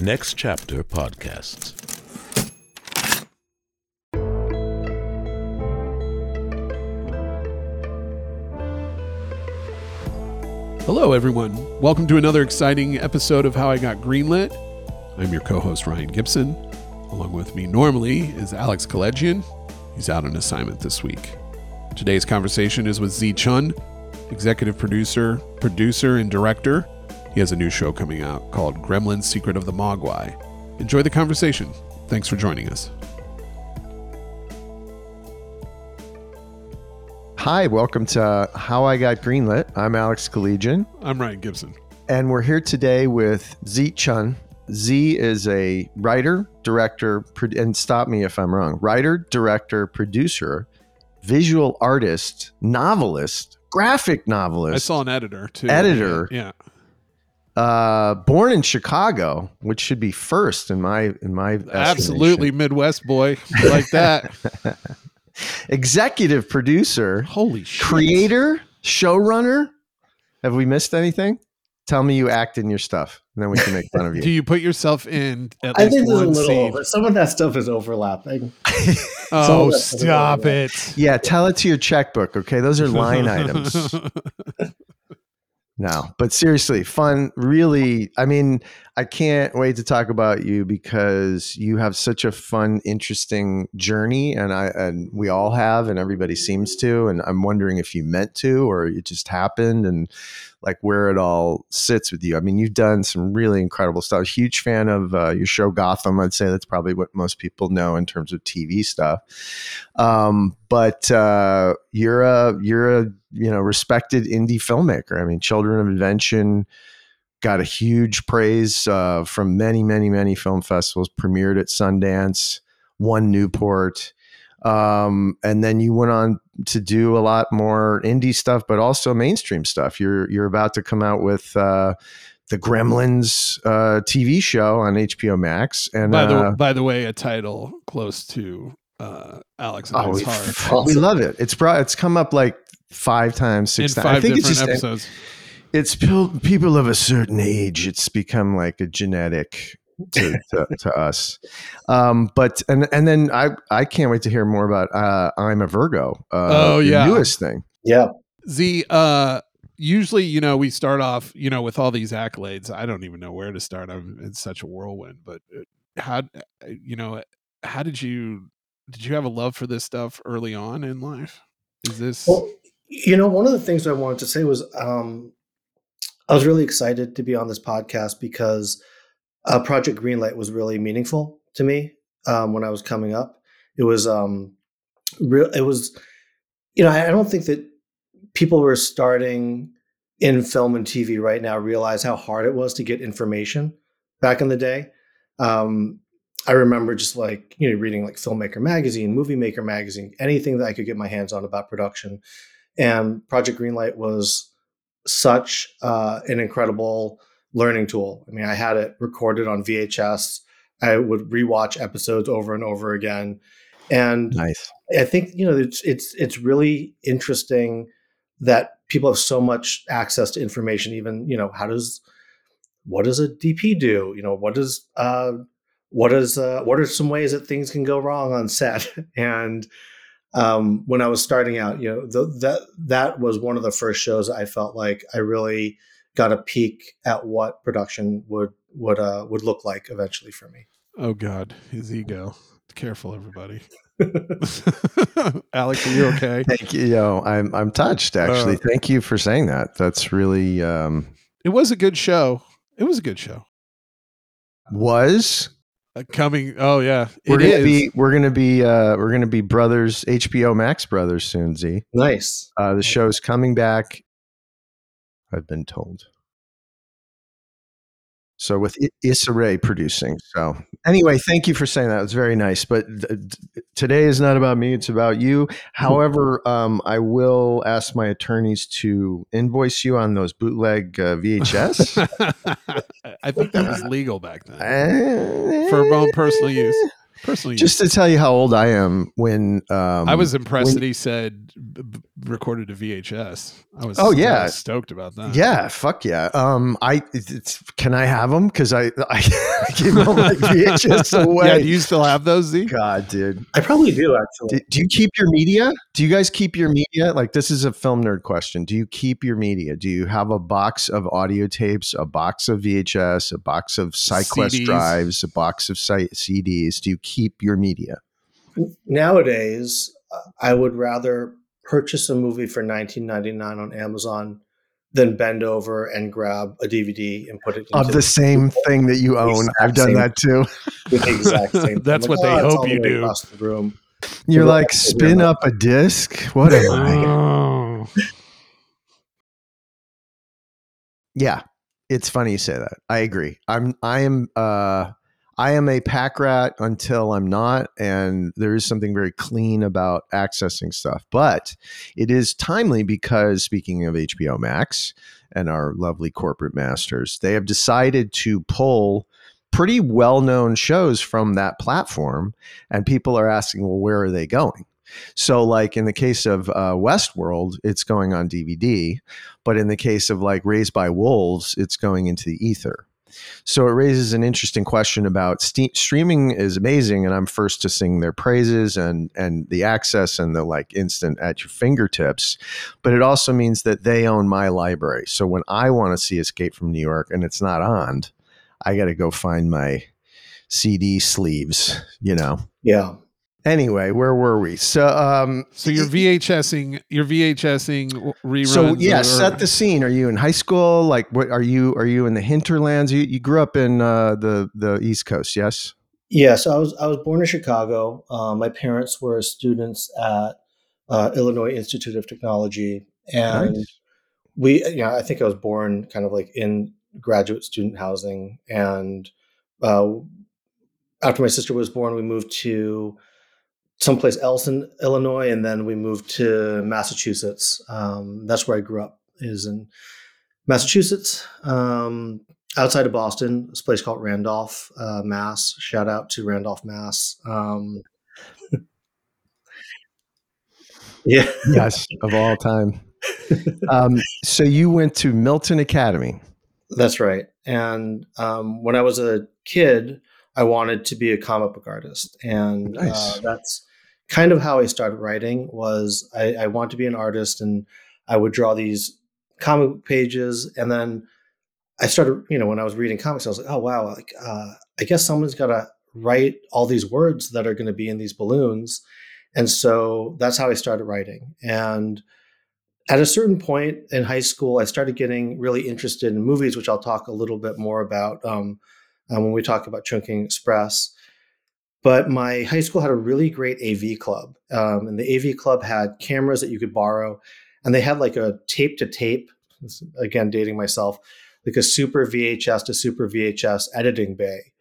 Next Chapter Podcasts. Hello, everyone. Welcome to another exciting episode of How I Got Greenlit. I'm your co host, Ryan Gibson. Along with me normally is Alex Keledjian. He's out on assignment this week. Today's conversation is with Tze Chun, executive producer, producer, and director. He has a new show coming out called Gremlin's Secret of the Mogwai. Enjoy the conversation. Thanks for joining us. Hi, welcome to How I Got Greenlit. I'm Alex Keledjian, I'm Ryan Gibson. and we're here today with Tze Chun. Tze is a writer, director, pro- and stop me if I'm wrong. Writer, director, producer, visual artist, novelist, graphic novelist. I saw an editor too. Editor. Yeah. Uh, born in Chicago, which should be first in my in my. Absolutely Midwest boy. Like that. executive producer, Holy shit. creator, showrunner. Have we missed anything? Tell me you act in your stuff, and then we can make fun of you. Do you put yourself in at I least think there's a one little scene? over. Some of that stuff is overlapping. Oh, that's a little stop over. it. yeah, tell it to your checkbook. Okay, those are line items. No, but seriously, fun. Really, I mean, I can't wait to talk about you because you have such a fun, interesting journey, and I and we all have, and everybody seems to. And I'm wondering if you meant to, or it just happened, and like where it all sits with you. I mean, you've done some really incredible stuff. Huge fan of uh, your show Gotham. I'd say that's probably what most people know in terms of TV stuff. Um, but uh, you're a you're a you know respected indie filmmaker. I mean, Children of Invention got a huge praise uh, from many many many film festivals. Premiered at Sundance, won Newport. Um, and then you went on to do a lot more indie stuff, but also mainstream stuff. You're you're about to come out with uh, the Gremlins uh, TV show on HBO Max, and by the uh, by the way, a title close to uh, Alex and Oh, we, heart we love it. It's brought. It's come up like five times, in six times. I think it's just episodes. it's people of a certain age. It's become like a genetic to, to, to us. Um, but and and then I I can't wait to hear more about uh, I'm a Virgo. Uh, Oh, your yeah. newest thing. Yeah. Tze, uh, usually, you know, we start off, you know, with all these accolades. I don't even know where to start. I'm in such a whirlwind. But uh, how, uh, you know, how did you did you have a love for this stuff early on in life? Is this Well, you know, one of the things I wanted to say was um, I was really excited to be on this podcast because uh, Project Greenlight was really meaningful to me um, when I was coming up. It was um, real. It was, you know, I, I don't think that people who are starting in film and TV right now realize how hard it was to get information back in the day. Um, I remember just like you know reading like Filmmaker magazine, Movie Maker magazine, anything that I could get my hands on about production. And Project Greenlight was such uh, an incredible learning tool. I mean, I had it recorded on VHS. I would rewatch episodes over and over again, and Nice. I think you know it's it's it's really interesting that people have so much access to information. Even you know how does what does a DP do? You know what does uh, what is uh, what are some ways that things can go wrong on set? and um, when I was starting out, you know th- that that was one of the first shows I felt like I really got a peek at what production would would uh, would look like eventually for me. Oh God, his ego. Careful, everybody. Alex, are you okay? Thank you. Yo, I'm I'm touched. Actually, Uh, thank you for saying that. That's really um, It was a good show. It was a good show. was. Uh, coming. Oh yeah, We're gonna is. be we're gonna be uh, we're gonna be brothers HBO Max brothers soon. Tze. nice. Uh, the show's coming back. I've been told. So with Issa Rae producing. So anyway, thank you for saying that. It was very nice. But th- today is not about me; it's about you. However, um, I will ask my attorneys to invoice you on those bootleg uh, VHS I think that was legal back then for own personal use. Personally, Just to tell you how old I am, when um, I was impressed when- that he said b- b- recorded a VHS. I was Oh, I yeah. was stoked about that. Yeah, fuck yeah. Um, I it's, can I have them because I I gave all my VHS away. Yeah, do you still have those, Tze? God, dude. I probably do actually. Do, do you keep your media? Do you guys keep your media? Like this is a film nerd question. Do you keep your media? Do you have a box of audio tapes, a box of VHS, a box of SideQuest CDs? drives, a box of site CDs? Do you keep your media? Nowadays, uh, I would rather purchase a movie for 19.99 on Amazon than bend over and grab a DVD and put it Of into the same thing that you own. Exact I've done that too. the exact same. thing. That's I'm what they "Oh, it's hope you do." Across the room. You're Yeah. like spin up a disc. What am I? Oh. Yeah, it's funny you say that. I agree. I'm I am uh I am a pack rat until I'm not, and there is something very clean about accessing stuff. But it is timely because speaking of HBO Max and our lovely corporate masters, they have decided to pull pretty well-known shows from that platform, and people are asking, well, where are they going? So, like in the case of uh, Westworld, it's going on DVD, but in the case of like Raised by Wolves, it's going into the ether. So it raises an interesting question about streaming is amazing, and I'm first to sing their praises and and the access and the like instant at your fingertips. But it also means that they own my library. So when I want to see Escape from New York and it's not on, I got to go find my CD sleeves. You know. Yeah. Anyway, where were we? So um, So you're VHSing, you're VHSing reruns. So yeah, or- set the scene. Are you in high school? Like, what are you? Are you in the hinterlands? You, you grew up in uh, the the East Coast, yes? Yeah, so I was I was born in Chicago. Um, my parents were students at uh, Illinois Institute of Technology, and Nice. we, you know, I think I was born kind of like in graduate student housing. And uh, after my sister was born, we moved to someplace else in Illinois, and then we moved to Massachusetts. Um, that's where I grew up. Is in Massachusetts. Um, outside of Boston, this place called Randolph, uh, Mass. Shout out to Randolph, Mass. Um, yeah, Yes, of all time. Um, so you went to Milton Academy. that's right. And um, when I was a kid, I wanted to be a comic book artist, and Nice. uh, that's kind of how I started writing. Was I, I want to be an artist, and I would draw these comic pages, and then I started, you know, when I was reading comics, I was like, oh wow, like uh, I guess someone's got to write all these words that are going to be in these balloons, and so that's how I started writing. And at a certain point in high school, I started getting really interested in movies, which I'll talk a little bit more about um, uh, when we talk about Chungking Express. But my high school had a really great AV club, um, and the AV club had cameras that you could borrow, and they had like a tape to tape. Again, dating myself, like a super VHS to super VHS editing bay,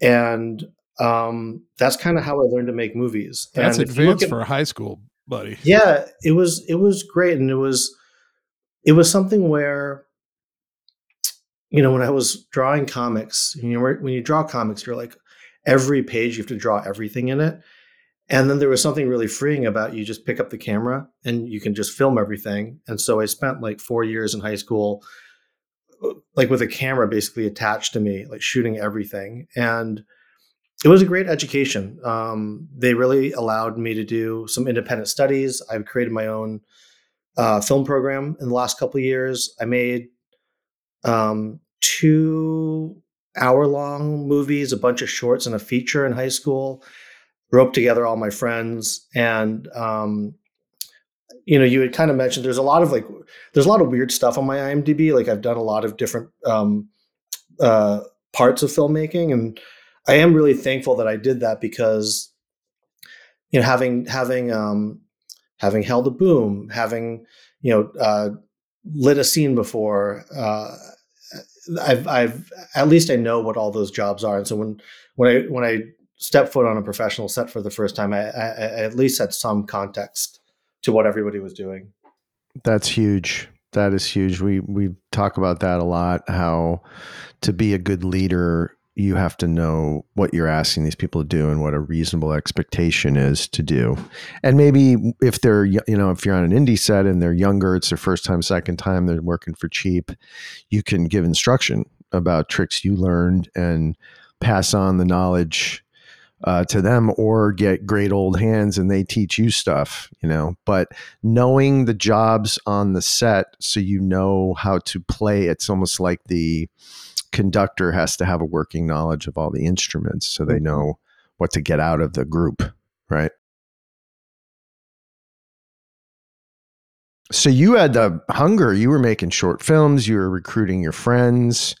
and um, that's kind of how I learned to make movies. That's and if you look advanced at- for high school, buddy. yeah it was it was great and it was it was something where you know when i was drawing comics you know when you draw comics you're like every page you have to draw everything in it and then there was something really freeing about you just pick up the camera and you can just film everything and so i spent like four years in high school like with a camera basically attached to me like shooting everything and it was a great education. Um, they really allowed me to do some independent studies. I've created my own uh, film program in the last couple years. I made um, two hour-long movies, a bunch of shorts, and a feature in high school. Roped together all my friends, and um, you know, you had kind of mentioned there's a lot of like there's a lot of weird stuff on my IMDb. Like I've done a lot of different um, uh, parts of filmmaking, and I am really thankful that I did that because, you know, having having um, having held a boom, having you know uh, lit a scene before, uh, I've I've at least I know what all those jobs are, and so when when I when I step foot on a professional set for the first time, I, I, I at least had some context to what everybody was doing. That's huge. That is huge. We we talk about that a lot. How to be a good leader, you have to know what you're asking these people to do and what a reasonable expectation is to do. And maybe if they're, you know, if you're on an indie set and they're younger, it's their first time, second time, they're working for cheap, you can give instruction about tricks you learned and pass on the knowledge uh, to them or get great old hands and they teach you stuff, you know. But knowing the jobs on the set so you know how to play, it's almost like the, conductor has to have a working knowledge of all the instruments so they mm-hmm. know what to get out of the group, right? So you had the hunger. You were making short films. You were recruiting your friends.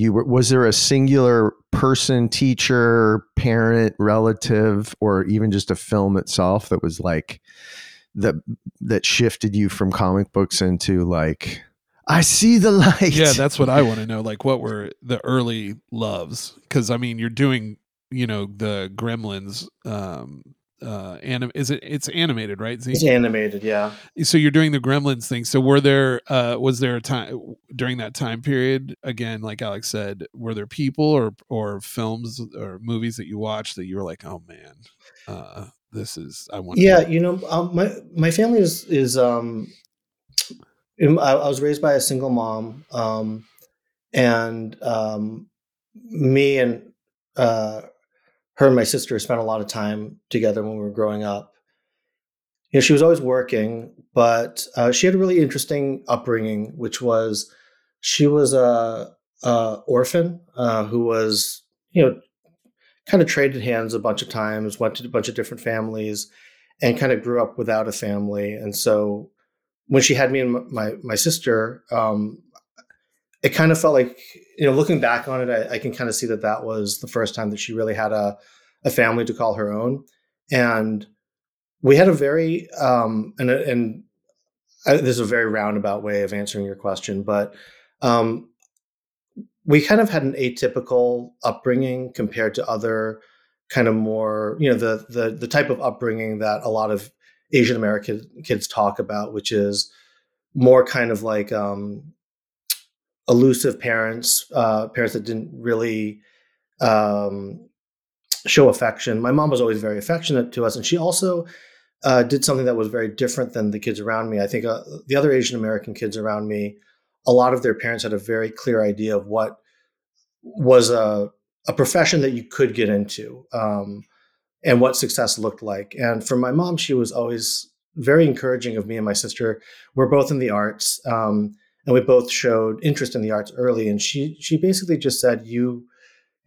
You were. Was there a singular person, teacher, parent, relative, or even just a film itself that was like that that shifted you from comic books into like I see the light. Yeah, that's what I want to know. Like, what were the early loves? Because I mean, you're doing, you know, the Gremlins. Um, uh, anim- is it? It's animated, right? Tze? It's animated, yeah. So you're doing the Gremlins thing. So were there? Uh, was there a time during that time period? Again, like Alex said, were there people or or films or movies that you watched that you were like, oh man, uh, this is I want. Yeah, you know, um, my my family is is um I, I was raised by a single mom, um, and um, me and uh, her and my sister spent a lot of time together when we were growing up. You know, she was always working, but uh, she had a really interesting upbringing, which was she was a, a orphan uh, who was, you know, kind of traded hands a bunch of times, went to a bunch of different families, and kind of grew up without a family. And so when she had me and my my sister, um, it kind of felt like you know, looking back on it, I, I, can kind of see that that was the first time that she really had a a family to call her own, and we had a very um, and and I, this is a very roundabout way of answering your question, but um, we kind of had an atypical upbringing compared to other kind of more you know the the the type of upbringing that a lot of Asian American kids talk about, which is more kind of like um, elusive parents, uh, parents that didn't really um, show affection. My mom was always very affectionate to us, and she also uh, did something that was very different than the kids around me. I think uh, the other Asian American kids around me, a lot of their parents had a very clear idea of what was a a profession that you could get into. Um, and what success looked like. And for my mom, she was always very encouraging of me and my sister. We're both in the arts, um, and we both showed interest in the arts early. And she she basically just said, "You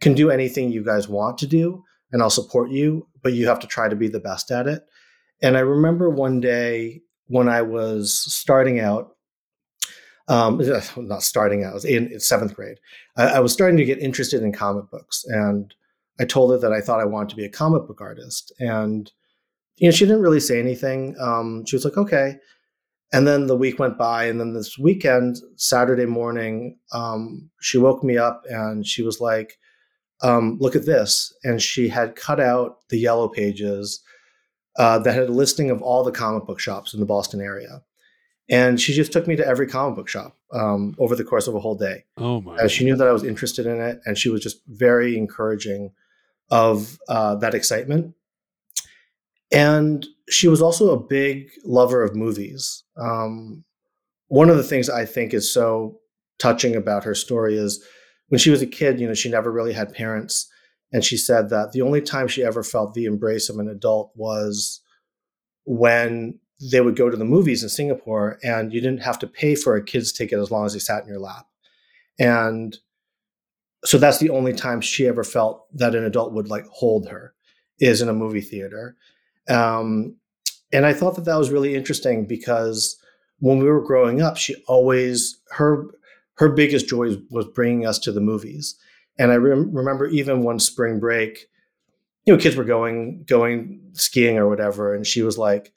can do anything you guys want to do, and I'll support you, but you have to try to be the best at it." And I remember one day when I was starting out. Um, not starting out, I was in, seventh grade. I, I was starting to get interested in comic books, and I told her that I thought I wanted to be a comic book artist. And, you know, she didn't really say anything. Um, she was like, okay. And then the week went by. And then this weekend, Saturday morning, um, she woke me up and she was like, um, look at this. And she had cut out the yellow pages uh, that had a listing of all the comic book shops in the Boston area. And she just took me to every comic book shop um, over the course of a whole day. Oh my! And she knew that I was interested in it, and she was just very encouraging of uh, that excitement. And she was also a big lover of movies. Um, one of the things I think is so touching about her story is when she was a kid, you know, she never really had parents. And she said that the only time she ever felt the embrace of an adult was when they would go to the movies in Singapore and you didn't have to pay for a kid's ticket as long as they sat in your lap. And so that's the only time she ever felt that an adult would like hold her is in a movie theater um, and i thought that that was really interesting because when we were growing up she always her her biggest joy was bringing us to the movies and i rem- remember even one spring break you know kids were going going skiing or whatever and she was like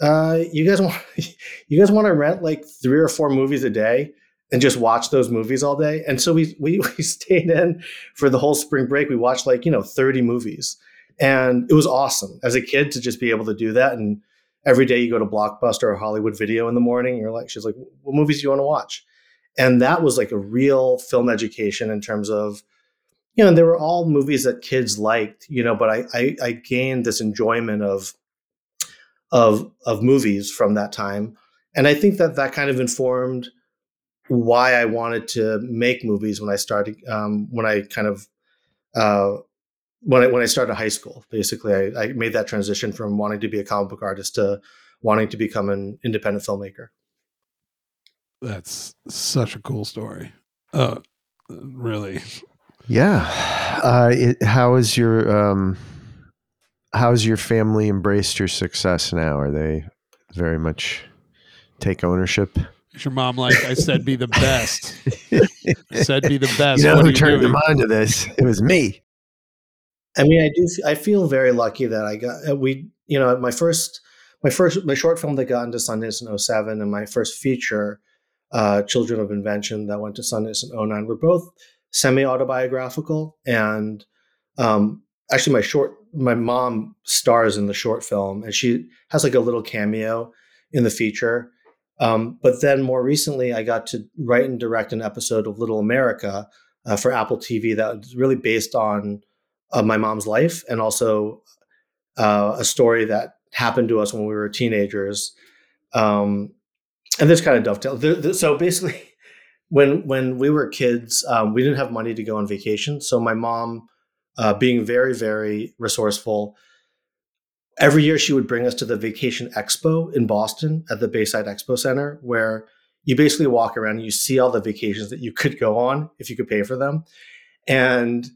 uh, you guys want you guys want to rent like three or four movies a day and just watch those movies all day. And so we, we we stayed in for the whole spring break. We watched like, you know, 30 movies. And it was awesome as a kid to just be able to do that. And every day you go to Blockbuster or Hollywood Video in the morning, you're like, she's like, what movies do you want to watch? And that was like a real film education in terms of you know, they were all movies that kids liked, you know, but I, I, I gained this enjoyment of, of, of movies from that time. And I think that that kind of informed why I wanted to make movies when I started, um, when I kind of, uh, when I, when I started high school, basically, I, I made that transition from wanting to be a comic book artist to wanting to become an independent filmmaker. That's such a cool story. Uh, really. Yeah. Uh, it, how is your um, how's your family embraced your success now? Are they very much take ownership? Is your mom like I said be the best? I said be the best. You know What are who turned doing? them on to this? It was me. I mean, I do. I feel very lucky that I got uh, we. You know, my first, my first, my short film that got into Sundance in 07 and my first feature, uh, Children of Invention, that went to Sundance in 09, were both semi autobiographical. And um, actually, my short, my mom stars in the short film, and she has like a little cameo in the feature. Um, but then more recently, I got to write and direct an episode of Little America uh, for Apple TV that was really based on uh, my mom's life and also uh, a story that happened to us when we were teenagers. Um, and this kind of dovetail. The, the, so basically, when when we were kids, um, we didn't have money to go on vacation. So my mom, uh, being very very resourceful, every year she would bring us to the Vacation Expo in Boston at the Bayside Expo Center, where you basically walk around and you see all the vacations that you could go on if you could pay for them. And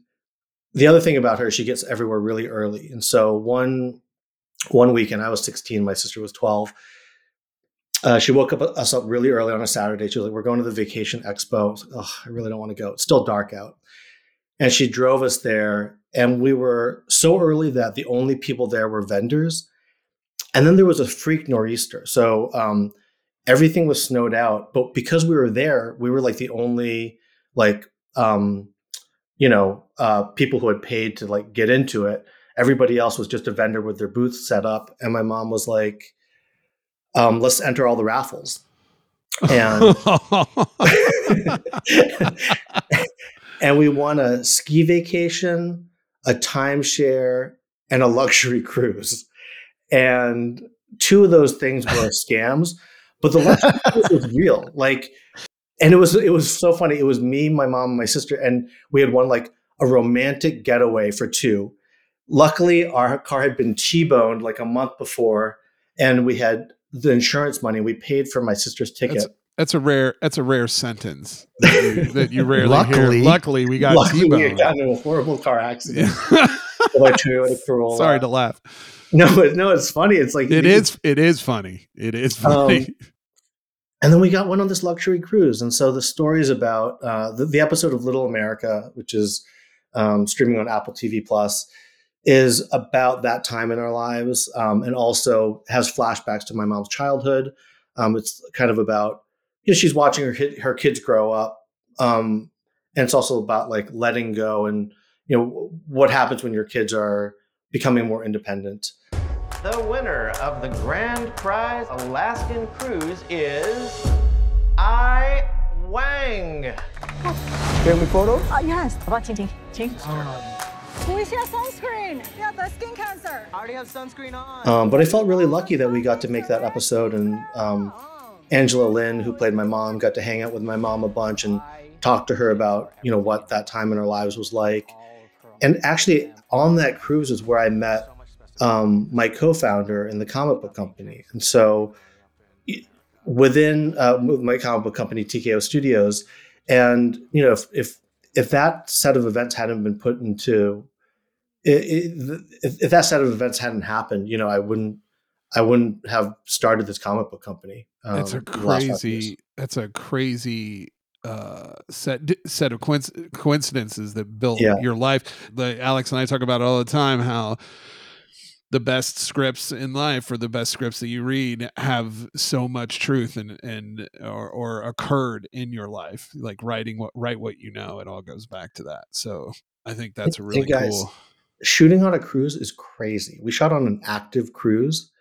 the other thing about her, she gets everywhere really early. And so one one weekend, I was 16, my sister was 12. Uh, she woke up us up really early on a Saturday. She was like, "We're going to the Vacation Expo." I was like, "Oh, I really don't want to go. It's still dark out." And she drove us there, and we were so early that the only people there were vendors. And then there was a freak nor'easter, so um, everything was snowed out. But because we were there, we were like the only like um, you know uh, people who had paid to like get into it. Everybody else was just a vendor with their booth set up, and my mom was like, um, "Let's enter all the raffles." And and we won a ski vacation, a timeshare, and a luxury cruise. And two of those things were scams, but the luxury cruise was real. Like, and it was it was so funny. It was me, my mom, my sister, and we had won like a romantic getaway for two. Luckily, our car had been T-boned like a month before, and we had the insurance money. We paid for my sister's ticket. That's, that's a rare. That's a rare sentence that you, that you rarely Luckily- hear. Luckily, we got Luckily, we T-boned. got into a horrible car accident. Yeah. with my Toyota Corolla. Sorry to laugh. No, no, it's funny. It's like It you- is. It is funny. It is funny. Um, And then we got one on this luxury cruise, and so the story is about uh, the, the episode of Little America, which is um, streaming on Apple TV Plus, is about that time in our lives, um, and also has flashbacks to my mom's childhood. Um, it's kind of about you know she's watching her her kids grow up, um, and it's also about like letting go and you know what happens when your kids are becoming more independent. The winner of the grand prize Alaskan cruise is I Wang. Family Uh, yes. About Tintin. We see a sunscreen. Yeah, the skin cancer. I already have sunscreen on. Um, but I felt really lucky that we got to make that episode, and um, Angela Lynn, who played my mom, got to hang out with my mom a bunch and talk to her about you know what that time in our lives was like. And actually, on that cruise is where I met um, my co-founder in the comic book company, and so within uh, my comic book company, TKO Studios, and you know if if if that set of events hadn't been put into it, it, if, if that set of events hadn't happened, you know, I wouldn't, I wouldn't have started this comic book company. Um, That's a in the last five years. crazy. That's a crazy uh set set of coinc- coincidences that built Yeah. your life. The Alex and I talk about it all the time how the best scripts in life or the best scripts that you read have so much truth and and or, or occurred in your life like writing what write what you know it all goes back to that so i think that's Hey, really guys, cool Shooting on a cruise is crazy. We shot on an active cruise,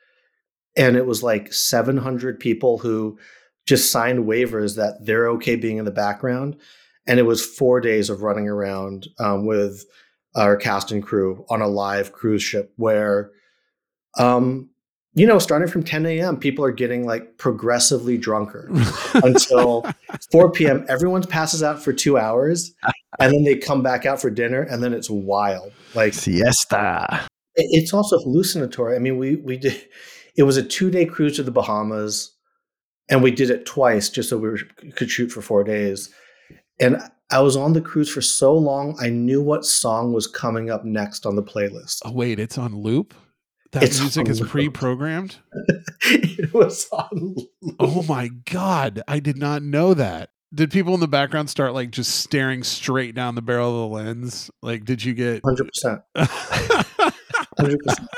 and it was like 700 people who just signed waivers that they're okay being in the background. and it was four days of running around um, with our cast and crew on a live cruise ship where, um, you know, starting from 10 a.m., people are getting like progressively drunker until 4 p.m. Everyone passes out for two hours, and then they come back out for dinner, and then it's wild. Like Siesta. it's also hallucinatory. I mean, we we did it was a two day cruise to the Bahamas, and we did it twice just so we were, could shoot for four days. And I was on the cruise for so long, I knew what song was coming up next on the playlist. Oh wait, it's on loop. That It's music is loop. pre-programmed. it was on. Oh my god, I did not know that. Did people in the background start like just staring straight down the barrel of the lens? Like, did you get? Hundred percent. Hundred percent.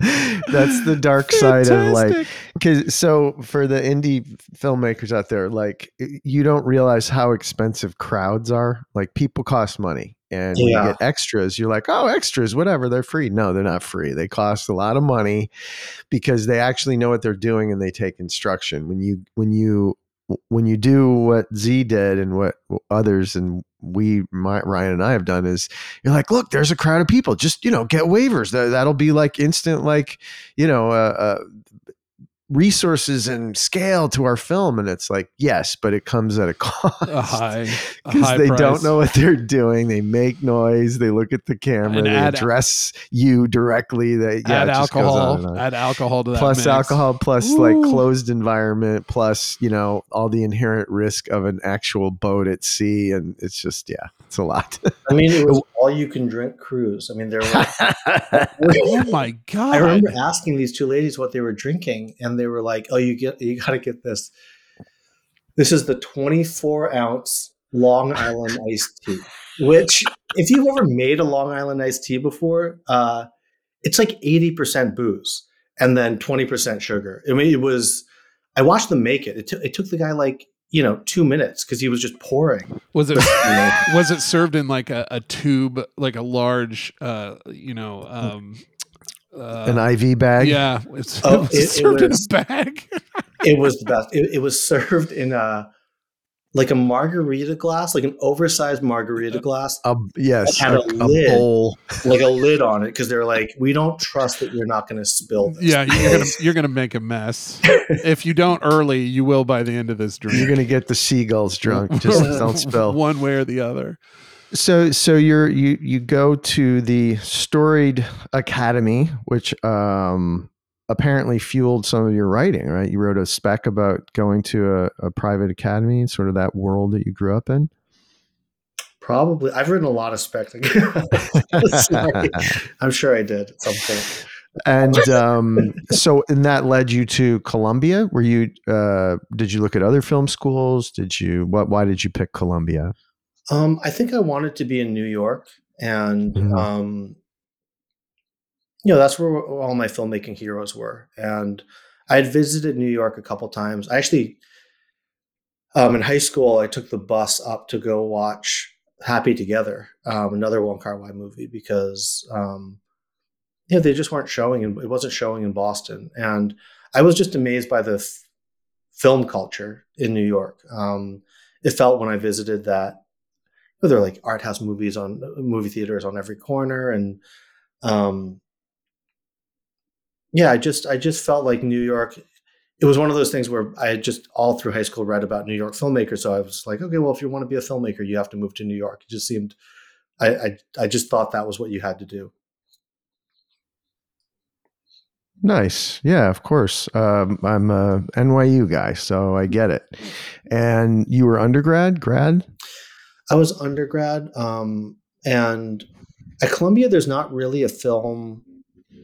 That's the dark side of like Cause so for the indie filmmakers out there, like you don't realize how expensive crowds are. Like people cost money. And when Yeah. you get extras, you're like, oh, extras, whatever, they're free. No, they're not free. They cost a lot of money because they actually know what they're doing and they take instruction. When you when you when you do what Tze did and what others and we my, Ryan and I have done is you're like, look, there's a crowd of people. Just you know, get waivers. That, that'll be like instant, like you know, uh, uh, resources and scale to our film. And it's like, yes, but it comes at a cost. a high, Because they price. don't know what they're doing. They make noise. They look at the camera. And they add- address you directly. They yeah, add it on alcohol, on add alcohol to that. plus mix. alcohol plus like closed environment plus you know all the inherent risk of an actual boat at sea and it's just yeah it's a lot I mean, it was all you can drink cruise. I mean, there were. Oh my god! I remember asking these two ladies what they were drinking, and they were like, "Oh, you get, you got to get this. This is the 24 ounce Long Island iced tea. Which, if you've ever made a Long Island iced tea before, uh, it's like 80% booze and then 20% sugar. I mean, it was. I watched them make it. It, took it took the guy like you know two minutes because he was just pouring. Was it was it served in like a, a tube, like a large, uh, you know, um, uh, an iv bag yeah, it's, Oh, it was it- it served was- in a bag. it was the best. It, it was served in a like a margarita glass, like an oversized margarita glass, a, yes had a, a a lid. bowl like a lid on it, because they're like, we don't trust that you're not going to spill this. yeah, you're gonna you're gonna make a mess. if you don't early, you will by the end of this drink. you're gonna get the seagulls drunk just don't spill one way or the other. So so you're you you go to the storied academy which um apparently fueled some of your writing right you wrote a spec about going to a, a private academy sort of that world that you grew up in Probably. I've written a lot of spec. I'm sure I did at some point. and um so and that led you to columbia were you uh did you look at other film schools did you what why did you pick columbia Um, I think I wanted to be in New York, and Mhm. um, you know that's where all my filmmaking heroes were. And I had visited New York a couple times. I actually, um, in high school, I took the bus up to go watch Happy Together, um, another Wong Kar Wai movie, because um, you know they just weren't showing, and it wasn't showing in Boston. And I was just amazed by the f- film culture in New York. Um, it felt when I visited that there are like art house movies on movie theaters on every corner and um yeah i just i just felt like new york it was one of those things where i had just all through high school read about new york filmmakers so i was like okay well if you want to be a filmmaker you have to move to new york it just seemed i i, I just thought that was what you had to do Nice. Yeah, of course. Um, I'm a NYU guy, so I get it. And you were undergrad, grad? I was undergrad, um, and at Columbia, there's not really a film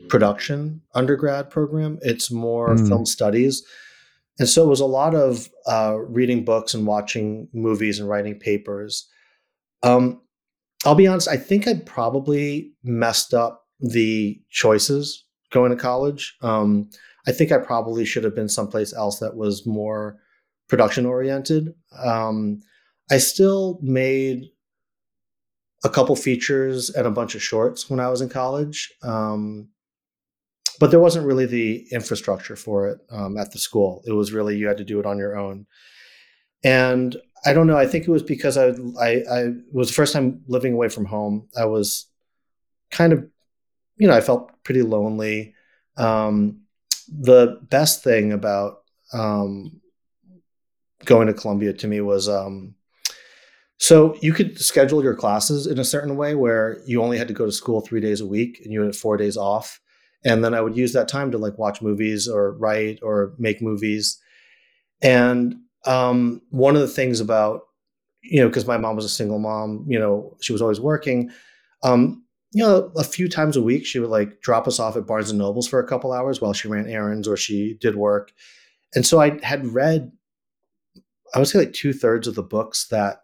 production undergrad program. It's more Mm. film studies, and so it was a lot of uh, reading books and watching movies and writing papers. Um, I'll be honest. I think I probably messed up the choices going to college. Um, I think I probably should have been someplace else that was more production oriented. Um, I still made a couple features and a bunch of shorts when I was in college. Um, but there wasn't really the infrastructure for it um, at the school. It was really, you had to do it on your own. And I don't know. I think it was because I, I, I was the first time living away from home. I was kind of, you know, I felt pretty lonely. Um, the best thing about um, going to Columbia to me was um, so you could schedule your classes in a certain way where you only had to go to school three days a week and you had four days off. And then I would use that time to like watch movies or write or make movies. And um, one of the things about, you know, because my mom was a single mom, you know, she was always working. Um, you know, a few times a week, she would like drop us off at Barnes and Nobles for a couple hours while she ran errands or she did work. And so I had read, I would say like two thirds of the books that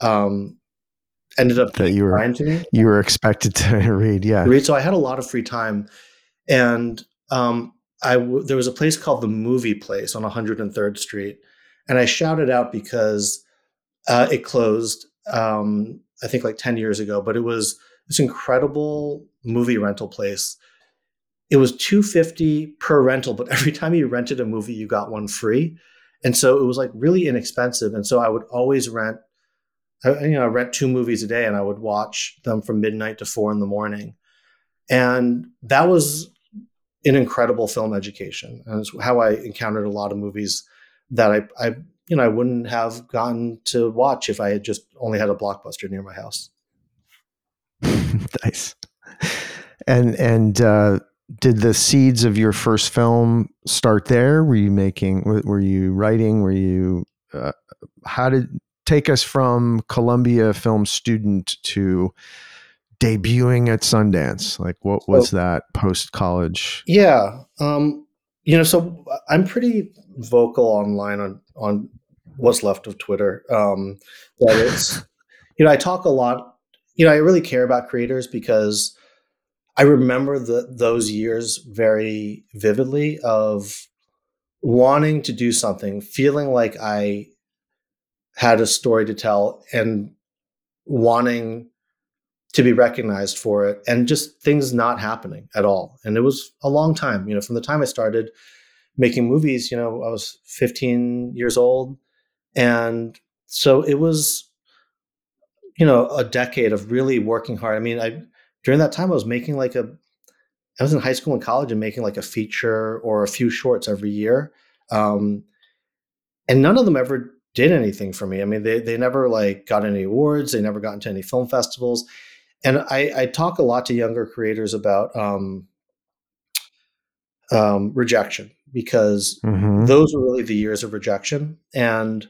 um, ended up that you were you were expected to read. Yeah, read. So I had a lot of free time, and um, I w- there was a place called the Movie Place on 103rd Street, and I shouted out because uh, it closed. Um, I think like 10 years ago, but it was this incredible movie rental place. It was 250 per rental, but every time you rented a movie, you got one free. And so it was like really inexpensive. And so I would always rent, you know, I rent two movies a day and I would watch them from midnight to four in the morning. And that was an incredible film education. And it's how I encountered a lot of movies that I, I, you know, I wouldn't have gotten to watch if I had just only had a blockbuster near my house. nice. And and uh, did the seeds of your first film start there? Were you making? Were you writing? Were you? Uh, how did take us from Columbia film student to debuting at Sundance? Like, what was so, that post college? Yeah, um, you know, so I'm pretty vocal online on on what's left of Twitter. Um, that it's, you know, I talk a lot you know, I really care about creators because I remember the, those years very vividly of wanting to do something, feeling like I had a story to tell and wanting to be recognized for it and just things not happening at all. And it was a long time, you know, from the time I started making movies, you know, I was 15 years old. And so it was you know a decade of really working hard. I mean, I during that time I was making like a I was in high school and college and making like a feature or a few shorts every year. Um, and none of them ever did anything for me. I mean, they they never like got any awards. They never got into any film festivals. And I, I talk a lot to younger creators about um, um, rejection because mm-hmm. those were really the years of rejection. And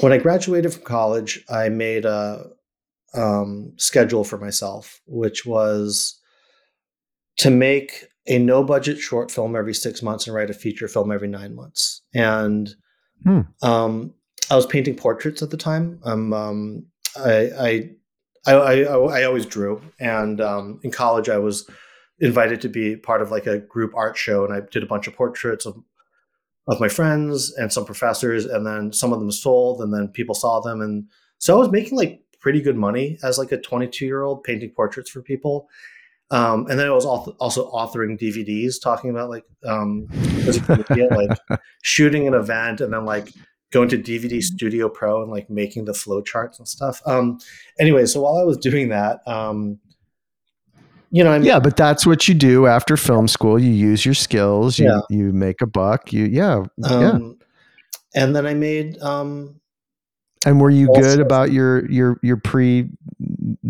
when I graduated from college, I made a um, schedule for myself, which was to make a no budget short film every six months and write a feature film every nine months. And hmm. um, I was painting portraits at the time. Um, um I, I, I, I, always drew. And um, in college, I was invited to be part of like a group art show. And I did a bunch of portraits of of my friends and some professors, and then some of them sold, and then people saw them, and so I was making like pretty good money as like a 22 year old painting portraits for people. Um, and then I was also authoring DVDs talking about like um, like shooting an event and then like going to DVD Studio Pro and like making the flow charts and stuff. Um, anyway, so while I was doing that, um, you know, I mean, yeah, but that's what you do after film school. You use your skills. You yeah. you make a buck. You yeah um, yeah. And then I made. um And were you good about your your your pre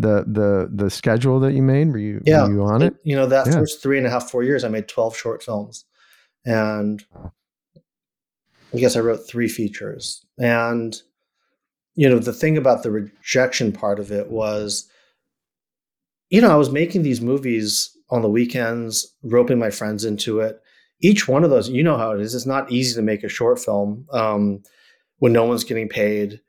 the the the schedule that you made? Were you yeah were you on it? You know that yeah. first three and a half four years, I made twelve short films, and I guess I wrote three features. And you know the thing about the rejection part of it was you know, I was making these movies on the weekends, roping my friends into it. Each one of those, you know how it is. It's not easy to make a short film um, when no one's getting paid.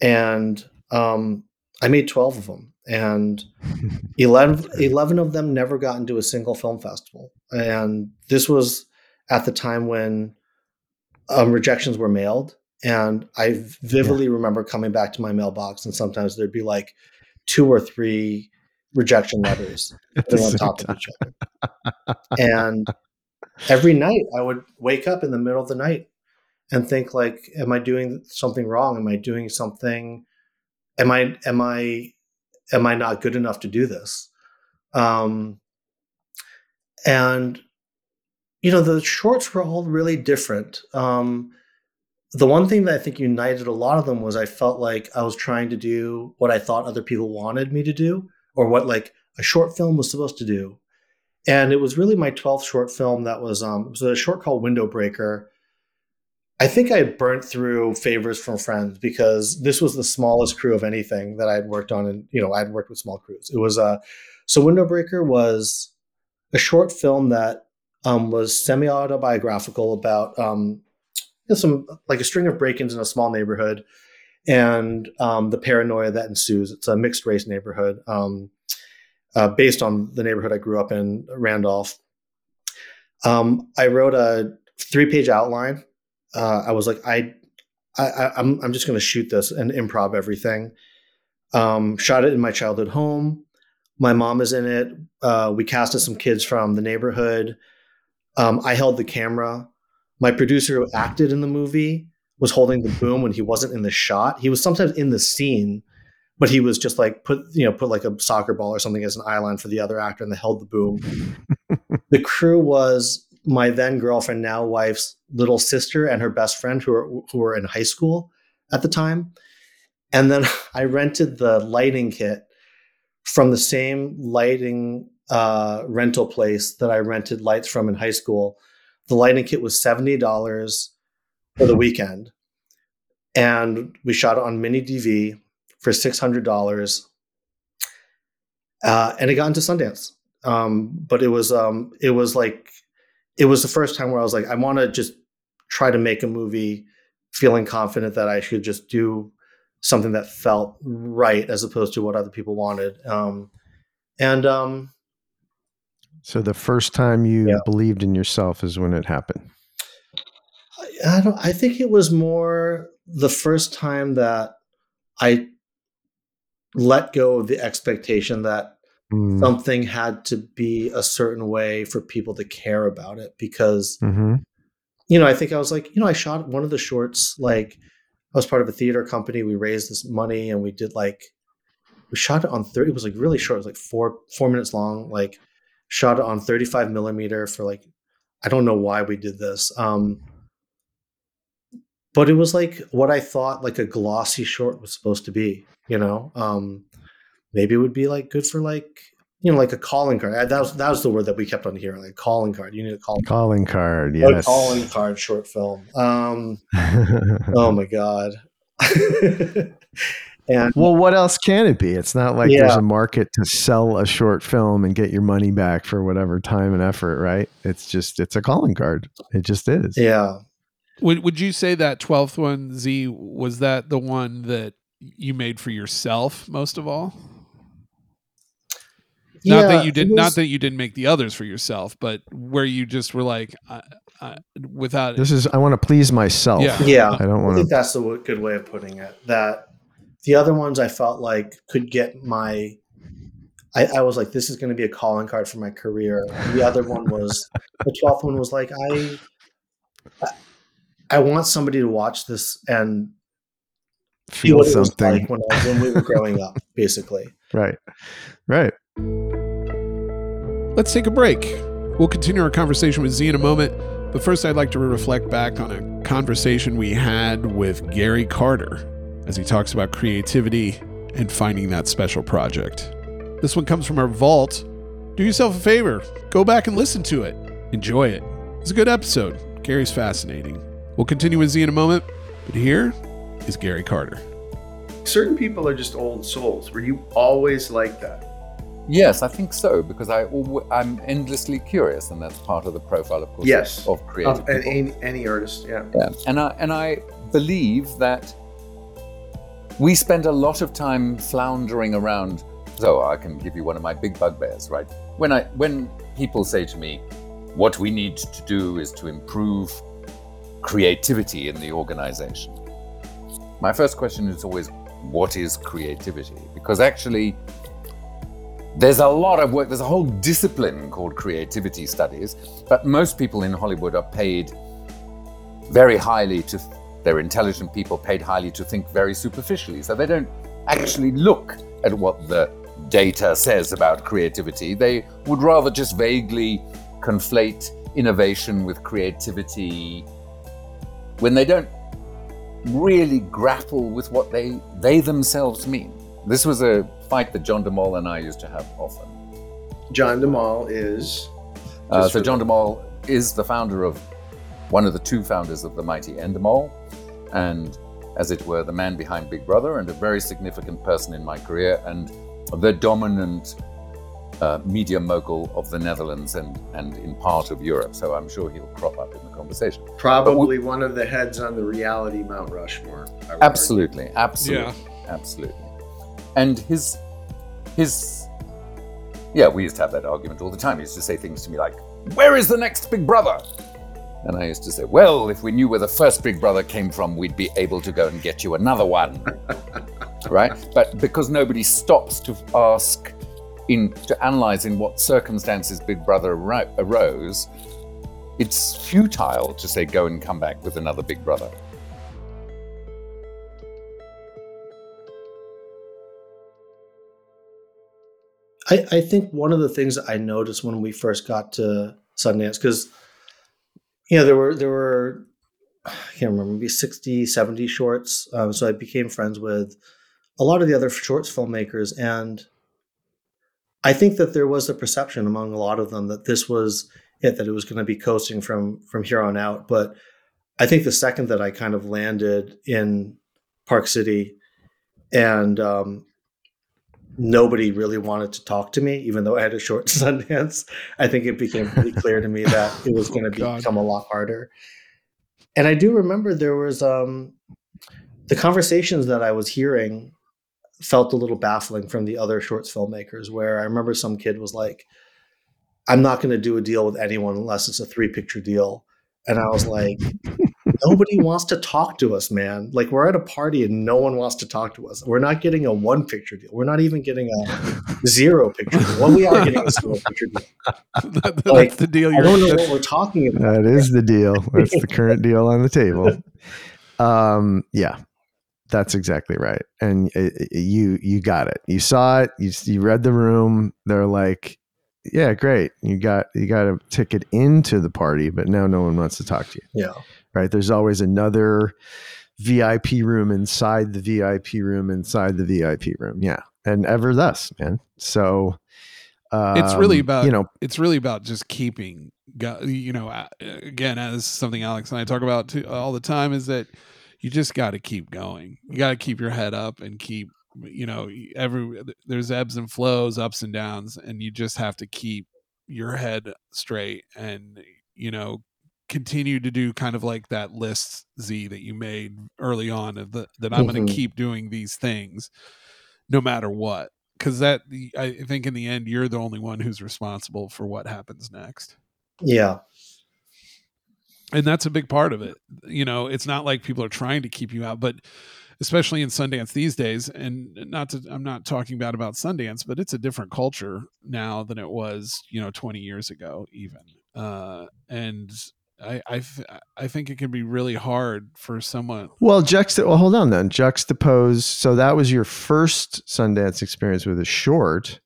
And um, I made 12 of them. And 11, 11 of them never got into a single film festival. And this was at the time when um, rejections were mailed. And I vividly yeah. remember coming back to my mailbox, and sometimes there'd be like two or three rejection letters on top of each other. and every night I would wake up in the middle of the night and think like, am I doing something wrong? Am I doing something? Am I am I am I not good enough to do this? Um, and you know, the shorts were all really different. Um, the one thing that I think united a lot of them was I felt like I was trying to do what I thought other people wanted me to do, or what like a short film was supposed to do. And it was really my 12th short film that was um it was a short called Windowbreaker. I think I had burnt through favors from friends because this was the smallest crew of anything that I had worked on and you know, I'd worked with small crews. It was a uh, so Windowbreaker was a short film that um, was semi-autobiographical about um, some like a string of break-ins in a small neighborhood and um, the paranoia that ensues. It's a mixed race neighborhood um, uh, based on the neighborhood I grew up in, Randolph. Um, I wrote a three-page outline. Uh, I was like, I, I, I'm, I'm just going to shoot this and improv everything. Um, shot it in my childhood home. My mom is in it. Uh, we casted some kids from the neighborhood. Um, I held the camera. My producer who acted in the movie was holding the boom when he wasn't in the shot. He was sometimes in the scene, but he was just like put you know put like a soccer ball or something as an eyeline for the other actor, and they held the boom. the crew was my then girlfriend, now wife's little sister, and her best friend who were who were in high school at the time. And then I rented the lighting kit from the same lighting uh, rental place that I rented lights from in high school. The lighting kit was seventy dollars for the weekend, and we shot it on mini DV for six hundred dollars, uh, and it got into Sundance. Um, but it was um, it was like it was the first time where I was like, I want to just try to make a movie, feeling confident that I should just do something that felt right as opposed to what other people wanted. Um, and um, so the first time you yeah. believed in yourself is when it happened. I, I don't. I think it was more the first time that I let go of the expectation that mm. something had to be a certain way for people to care about it because mm-hmm. you know i think i was like you know i shot one of the shorts like i was part of a theater company we raised this money and we did like we shot it on 30 it was like really short it was like four four minutes long like shot it on 35 millimeter for like I don't know why we did this. Um, but it was like what I thought like a glossy short was supposed to be, you know. Um, maybe it would be like good for like you know like a calling card. That was that was the word that we kept on hearing, like calling card. You need a call calling card. Yes, a calling card short film. Um, oh my god. And well, what else can it be? It's not like yeah. there's a market to sell a short film and get your money back for whatever time and effort, right? It's just it's a calling card. It just is. Yeah. Would would you say that twelfth one Tze was that the one that you made for yourself most of all? Yeah, not that you did was, not that you didn't make the others for yourself, but where you just were like, I, I, without this is I want to please myself. Yeah, yeah. I don't want. I think that's a good way of putting it. That the other ones I felt like could get my I, I was like, this is going to be a calling card for my career. The other one was the twelfth one was like, I, I want somebody to watch this and feel what something it was like when, I, when we were growing up, basically. Right, right. Let's take a break. We'll continue our conversation with Tze in a moment, but first, I'd like to reflect back on a conversation we had with Gary Carter as he talks about creativity and finding that special project. This one comes from our vault. Do yourself a favor, go back and listen to it. Enjoy it. It's a good episode. Gary's fascinating. We'll continue with Tze in a moment, but here is Gary Carter. Certain people are just old souls. Were you always like that? Yes, I think so because I I'm endlessly curious, and that's part of the profile, of course, yes. of, of creative of, any, any artist. Yeah, yeah, and I and I believe that we spend a lot of time floundering around. So I can give you one of my big bugbears, right? When I when people say to me, what we need to do is to improve creativity in the organization. My first question is always, what is creativity? Because actually, there's a lot of work, there's a whole discipline called creativity studies, but most people in Hollywood are paid very highly to, they're intelligent people paid highly to think very superficially. So they don't actually look at what the data says about creativity. They would rather just vaguely conflate innovation with creativity when they don't really grapple with what they, they themselves mean. This was a fight that John de Mol and I used to have often. John de Mol is. Uh, so, John de Mol is the founder of one of the two founders of the mighty Endemol, and as it were, the man behind Big Brother, and a very significant person in my career, and the dominant uh, media mogul of the Netherlands and, and in part of Europe. So I'm sure he'll crop up in the conversation. Probably we, one of the heads on the reality Mount Rushmore. Absolutely, argue. absolutely, yeah. absolutely. And his his yeah, we used to have that argument all the time. He used to say things to me like, "Where is the next Big Brother?" And I used to say, well, if we knew where the first Big Brother came from, we'd be able to go and get you another one. right? But because nobody stops to ask, in to analyze in what circumstances Big Brother arose, it's futile to say, go and come back with another Big Brother. I, I think one of the things I noticed when we first got to Sundance, because you know, there were there were I can't remember maybe 60, 70 shorts. Um, so I became friends with a lot of the other shorts filmmakers, and I think that there was a perception among a lot of them that this was it, that it was going to be coasting from from here on out. But I think the second that I kind of landed in Park City, and um, nobody really wanted to talk to me, even though I had a short Sundance. I think it became pretty clear to me that it was going to oh, become a lot harder. And I do remember there was um, the conversations that I was hearing felt a little baffling from the other shorts filmmakers. Where I remember some kid was like, "I'm not going to do a deal with anyone unless it's a three picture deal," and I was like, nobody wants to talk to us, man. Like we're at a party and no one wants to talk to us. We're not getting a one picture deal. We're not even getting a zero picture deal. Well, we are getting a zero picture deal. that, like, that's the deal. I don't know what we're talking about. That is the deal. That's the current deal on the table. Um, yeah, that's exactly right. And it, it, you you got it. You saw it. You you read the room. They're like, yeah, great. You got you got a ticket into the party, but now no one wants to talk to you. Yeah right? There's always another VIP room inside the VIP room inside the VIP room. Yeah. And ever thus, man. So um, it's really um, about, you know, it's really about just keeping, you know, again, as something Alex and I talk about too, all the time is that you just got to keep going. You got to keep your head up and keep, you know, every, there's ebbs and flows, ups and downs, and you just have to keep your head straight and, you know, continue to do kind of like that list Tze that you made early on of the, that I'm mm-hmm. going to keep doing these things no matter what. Cause that I think in the end, you're the only one who's responsible for what happens next. Yeah. And that's a big part of it. You know, it's not like people are trying to keep you out, but especially in Sundance these days, and not to, I'm not talking bad about Sundance, but it's a different culture now than it was, you know, 20 years ago, even. Uh, and I I, th- I think it can be really hard for someone. Well, juxta. Well, hold on then. Juxtapose. So that was your first Sundance experience with a short,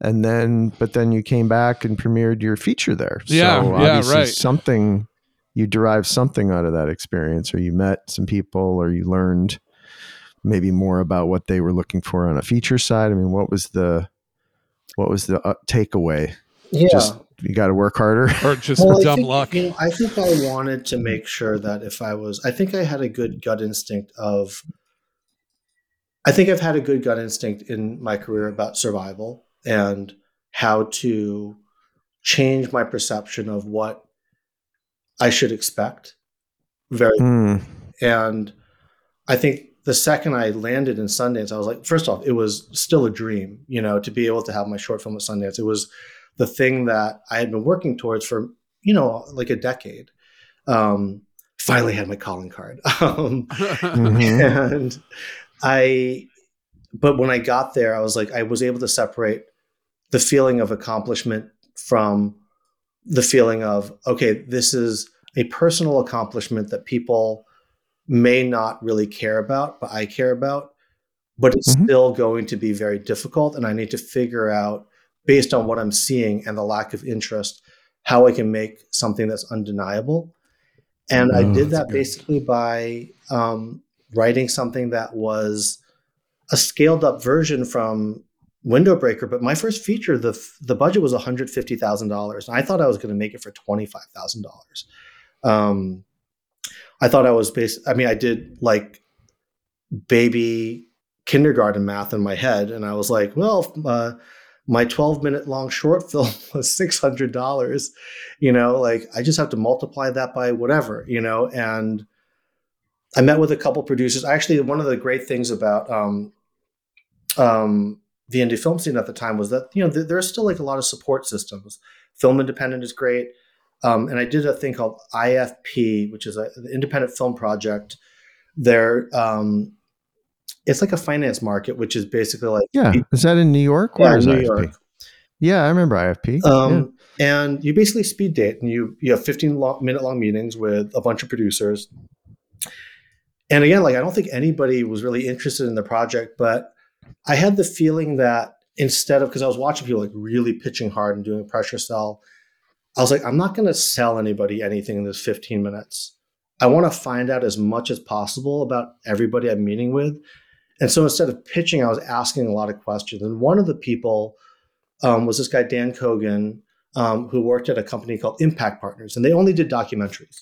and then but then you came back and premiered your feature there. Yeah, so yeah, right. Something you derived something out of that experience, or you met some people, or you learned maybe more about what they were looking for on a feature side. I mean, what was the what was the uh, takeaway? Yeah. Just you got to work harder or just well, dumb think, luck. You know, I think I wanted to make sure that if I was, I think I had a good gut instinct of, I think I've had a good gut instinct in my career about survival and how to change my perception of what I should expect. Very, mm. and I think the second I landed in Sundance, I was like, first off, it was still a dream, you know, to be able to have my short film at Sundance. It was the thing that I had been working towards for you know like a decade. Um, finally had my calling card, um, mm-hmm. and I. But when I got there, I was like, I was able to separate the feeling of accomplishment from the feeling of okay, this is a personal accomplishment that people may not really care about, but I care about, but it's mm-hmm. still going to be very difficult. And I need to figure out, based on what I'm seeing and the lack of interest, how I can make something that's undeniable. And oh, I did that basically by um, writing something that was a scaled up version from Windowbreaker but my first feature the the budget was $150000 and i thought i was going to make it for $25000 um, i thought i was based i mean i did like baby kindergarten math in my head and i was like well uh, my 12 minute long short film was $600 you know like i just have to multiply that by whatever you know and i met with a couple producers actually one of the great things about um, um, the indie film scene at the time was that you know th- there's still like a lot of support systems. Film Independent is great, um, and I did a thing called IFP, which is an independent film project. There, um, it's like a finance market, which is basically like yeah. Is that in New York? Yeah, New IFP? York. Yeah, I remember IFP. Um, yeah. And you basically speed date, and you you have 15 long, minute long meetings with a bunch of producers. And again, like I don't think anybody was really interested in the project, but I had the feeling that instead of because I was watching people like really pitching hard and doing a pressure sell, I was like, I'm not going to sell anybody anything in this 15 minutes. I want to find out as much as possible about everybody I'm meeting with. And so instead of pitching, I was asking a lot of questions. And one of the people um, was this guy, Dan Cogan, um, who worked at a company called Impact Partners, and they only did documentaries.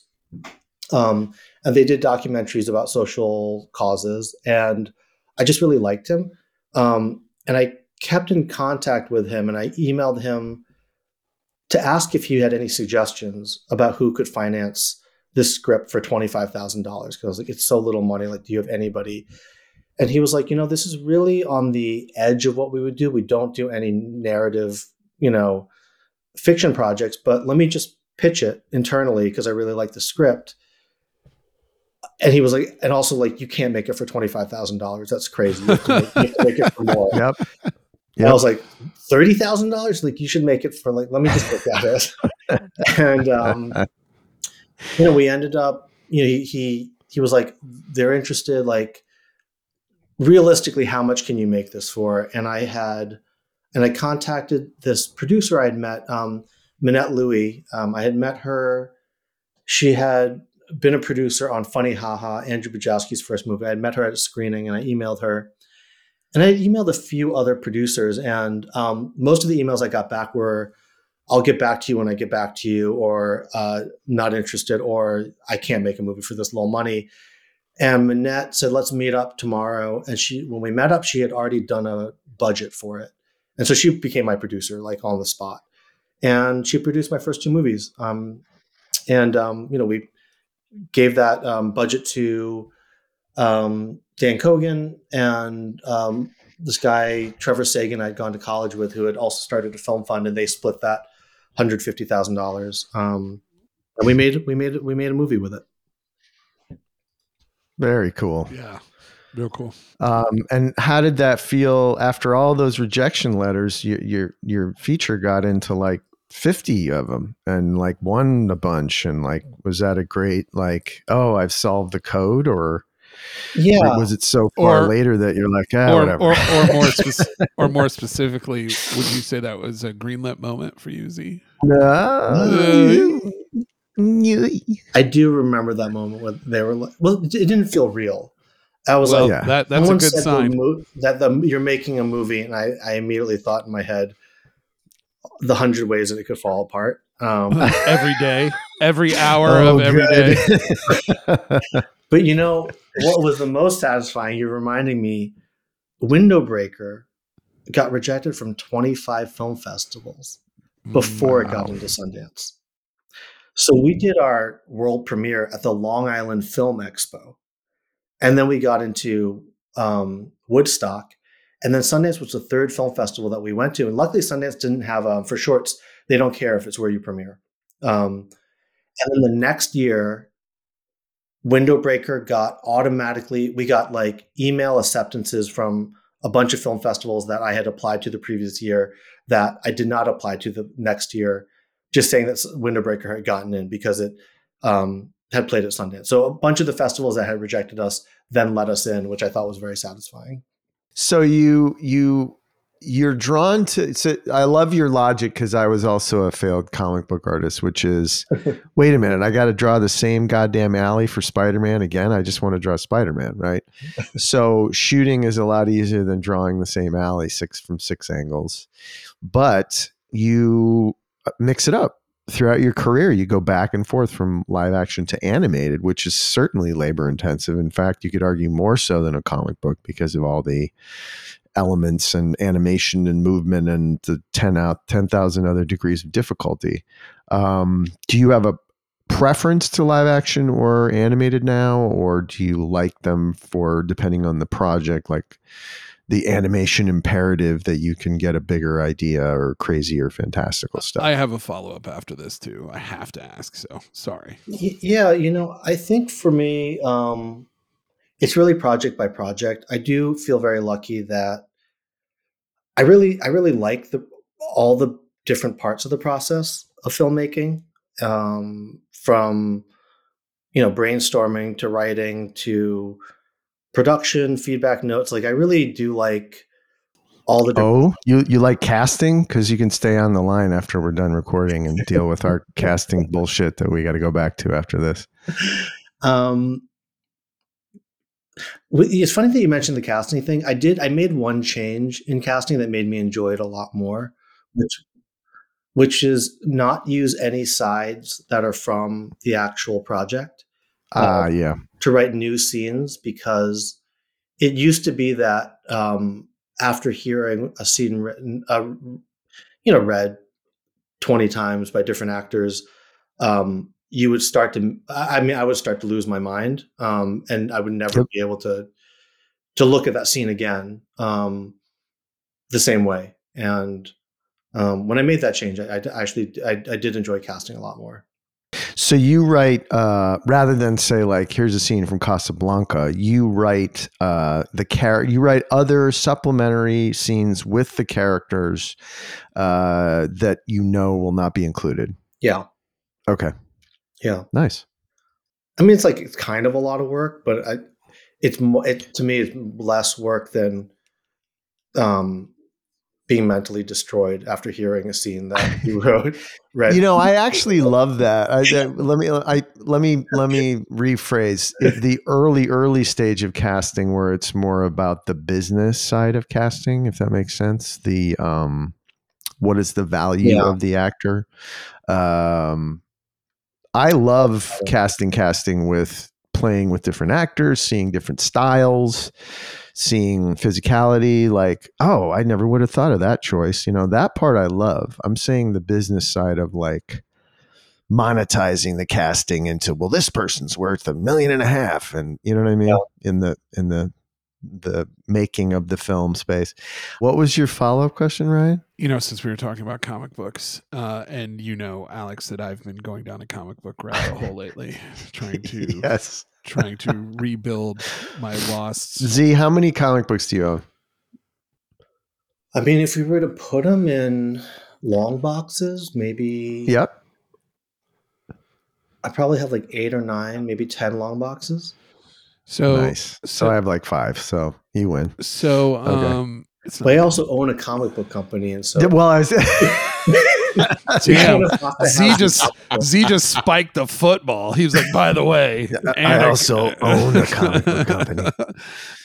Um, and they did documentaries about social causes. And I just really liked him. Um, and I kept in contact with him and I emailed him to ask if he had any suggestions about who could finance this script for $25,000 because I was like, it's so little money. Like, do you have anybody? And he was like, you know, this is really on the edge of what we would do. We don't do any narrative, you know, fiction projects, but let me just pitch it internally because I really like the script and he was like, and also like, you can't make it for twenty five thousand dollars. That's crazy. You have, make, you have, make, it for more. Yep. yep. I was like, thirty thousand dollars. Like, you should make it for like. Let me just look at it. and um, you know, we ended up. You know, he he he was like, they're interested. Like, realistically, how much can you make this for? And I had, and I contacted this producer I had met, um, Mynette Louie. Um, I had met her. She had been a producer on Funny Ha Ha, Andrew Bujalski's first movie. I had met her at a screening and I emailed her. And I emailed a few other producers, and um, most of the emails I got back were, I'll get back to you when I get back to you, or uh, not interested, or I can't make a movie for this low money. And Mynette said, let's meet up tomorrow. And she, when we met up, she had already done a budget for it. And so she became my producer, like on the spot. And she produced my first two movies. Um, and, um, you know, we gave that um, budget to um, Dan Cogan and um, this guy Trevor Sagan I'd gone to college with, who had also started a film fund, and they split that hundred fifty thousand um, dollars. And we made we made we made a movie with it. Very cool. Yeah. Real cool. Um, and how did that feel after all those rejection letters? Your your your feature got into like 50 of them and like won a bunch and like was that a great like oh i've solved the code or yeah was it so far or, later that you're like ah, or, whatever or, or more speci- or more specifically would you say that was a greenlit moment for you Tze no i do remember that moment when they were like well it didn't feel real I was well, like, yeah. that, that's a good sign. Mo- that the, you're making a movie, and I, I immediately thought in my head, the hundred ways that it could fall apart. Um, every day, every hour oh, of every good. day. but you know what was the most satisfying? You're reminding me, Windowbreaker got rejected from 25 film festivals before wow. it got into Sundance. So we did our world premiere at the Long Island Film Expo, and then we got into um, Woodstock, and then Sundance was the third film festival that we went to. And luckily, Sundance didn't have, um, for shorts, they don't care if it's where you premiere. Um, and then the next year, Windowbreaker got automatically, we got like email acceptances from a bunch of film festivals that I had applied to the previous year that I did not apply to the next year, just saying that Windowbreaker had gotten in because it um, had played at Sundance. So a bunch of the festivals that had rejected us then let us in, which I thought was very satisfying. So you you you're drawn to so I love your logic because I was also a failed comic book artist, which is wait a minute, I got to draw the same goddamn alley for Spider-Man again. I just want to draw Spider-Man, right? so shooting is a lot easier than drawing the same alley six from six angles. But you mix it up throughout your career. You go back and forth from live action to animated, which is certainly labor intensive. In fact, you could argue more so than a comic book because of all the elements and animation and movement and the 10 out 10,000 other degrees of difficulty. Um, do you have a preference to live action or animated now or do you like them for depending on the project like the animation imperative that you can get a bigger idea or crazy or fantastical stuff. I have a follow up after this too. I have to ask. So sorry. Yeah, you know, I think for me, um, it's really project by project. I do feel very lucky that I really, I really like the all the different parts of the process of filmmaking, um, from you know brainstorming to writing to production, feedback notes. Like I really do like all the. Oh, you you like casting because you can stay on the line after we're done recording and deal with our casting bullshit that we got to go back to after this. Um, it's funny that you mentioned the casting thing. I did. I made one change in casting that made me enjoy it a lot more, which which is not use any sides that are from the actual project. Ah, uh, yeah. To write new scenes because it used to be that um, after hearing a scene written, uh, you know, read twenty times by different actors, um, you would start to i mean i would start to lose my mind um, and i would never yep. be able to to look at that scene again um, the same way and um, when i made that change i, I actually I, I, did enjoy casting a lot more so you write uh, rather than say like here's a scene from casablanca you write uh, the char- you write other supplementary scenes with the characters uh, that you know will not be included yeah okay yeah. Nice. I mean, it's like it's kind of a lot of work, but I, it's. It to me, it's less work than um, being mentally destroyed after hearing a scene that you wrote. Read. You know, I actually love that. I, I, let me, I let me, let me rephrase if the early, early stage of casting, where it's more about the business side of casting, if that makes sense. The um, what is the value yeah. of the actor? Um, I love casting casting with playing with different actors, seeing different styles, seeing physicality like, oh, I never would have thought of that choice. You know, that part I love. I'm saying the business side of like monetizing the casting into, well, this person's worth a million and a half and you know what I mean? Yeah. In the in the the making of the film space. What was your follow up question, Ryan? You know, since we were talking about comic books, uh, and you know, Alex, that I've been going down a comic book rabbit hole lately, trying to yes, trying to rebuild my lost. Tze, how many comic books do you own? I mean, if we were to put them in long boxes, maybe. Yep. I probably have like eight or nine, maybe ten long boxes. So nice. So, so, I have like five. So you win. So um, okay. but I also own a comic book company, and so well, I was. Damn. Tze just Tze just spiked the football. He was like, by the way, I also own a comic book company.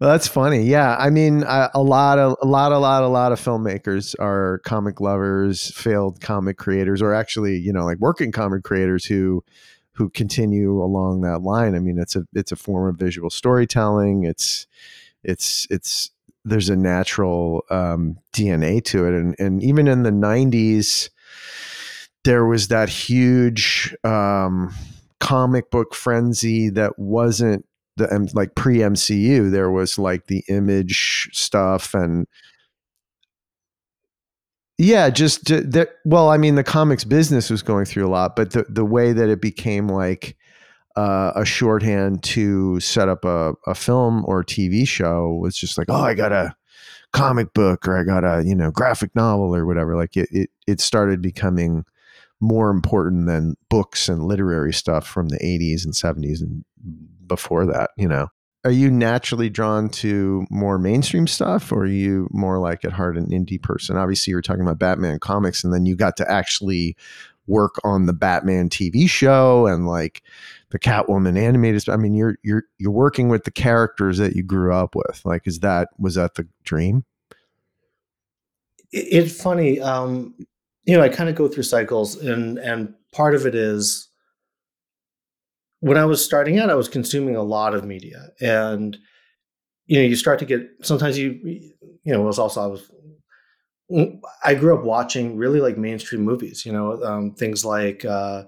well, that's funny. Yeah, I mean, a, lot of a lot, a lot, a lot of filmmakers are comic lovers, failed comic creators, or actually, you know, like working comic creators who who continue along that line. I mean, it's a it's a form of visual storytelling. It's it's it's there's a natural um, DNA to it, and and even in the '90s, there was that huge um, comic book frenzy that wasn't the like pre MCU, there was like the image stuff and Yeah, just that. Well, I mean, the comics business was going through a lot, but the the way that it became like uh, a shorthand to set up a, a film or TV show was just like, oh, I got a comic book or I got a you know graphic novel or whatever. Like it it it started becoming more important than books and literary stuff from the 80s and 70s and before that. You know, are you naturally drawn to more mainstream stuff or are you more like at heart an indie person? Obviously you were talking about batman comics and then you got to actually work on the batman tv show and like the catwoman animated i mean you're you're you're working with the characters that you grew up with. Like is that was that the dream? It's funny um you know i kind of go through cycles and and part of it is when I was starting out, I was consuming a lot of media, and you know, you start to get sometimes you you know, it was also I was mm, I grew up watching really like mainstream movies, you know, um, things like uh,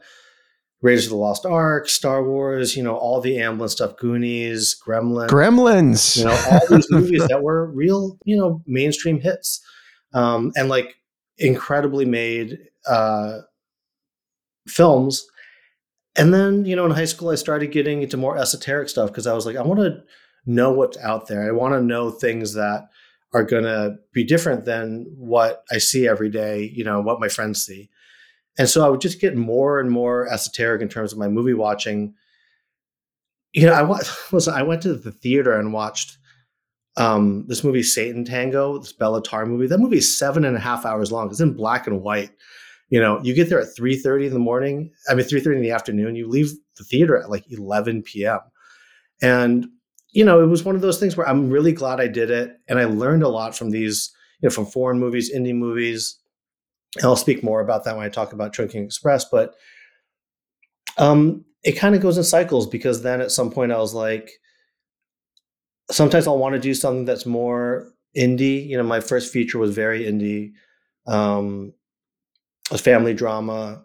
Raiders of the Lost Ark, Star Wars, you know, all the Amblin stuff, Goonies, Gremlins, Gremlins, you know, all these movies that were real, you know, mainstream hits, um, and like incredibly made uh, films and then, you know, in high school, I started getting into more esoteric stuff because I was like, I want to know what's out there. I want to know things that are going to be different than what I see every day, you know, what my friends see. And so I would just get more and more esoteric in terms of my movie watching. You know, I was I went to the theater and watched um, this movie Sátántangó, this Béla Tarr movie. That movie is seven and a half hours long. It's in black and white you know you get there at 3.30 in the morning i mean 3.30 in the afternoon you leave the theater at like 11 p.m and you know it was one of those things where i'm really glad i did it and i learned a lot from these you know from foreign movies indie movies. And i'll speak more about that when i talk about Chungking Express but um it kind of goes in cycles because then at some point i was like sometimes i'll want to do something that's more indie. You know my first feature was very indie. Um a family drama,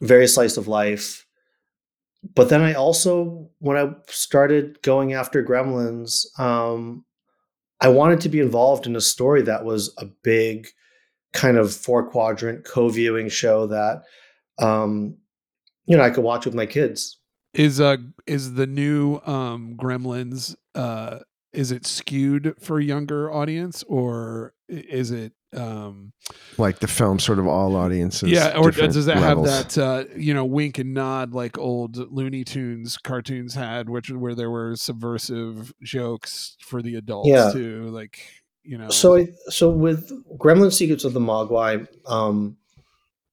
very slice of life. But then I also, when I started going after Gremlins, um, I wanted to be involved in a story that was a big kind of four quadrant co-viewing show that um, you know I could watch with my kids. Is uh is the new um Gremlins uh is it skewed for a younger audience or is it um like the film sort of all audiences yeah or does it have that uh you know wink and nod like old looney tunes cartoons had which where there were subversive jokes for the adults yeah. too like you know so so with gremlin secrets of the mogwai um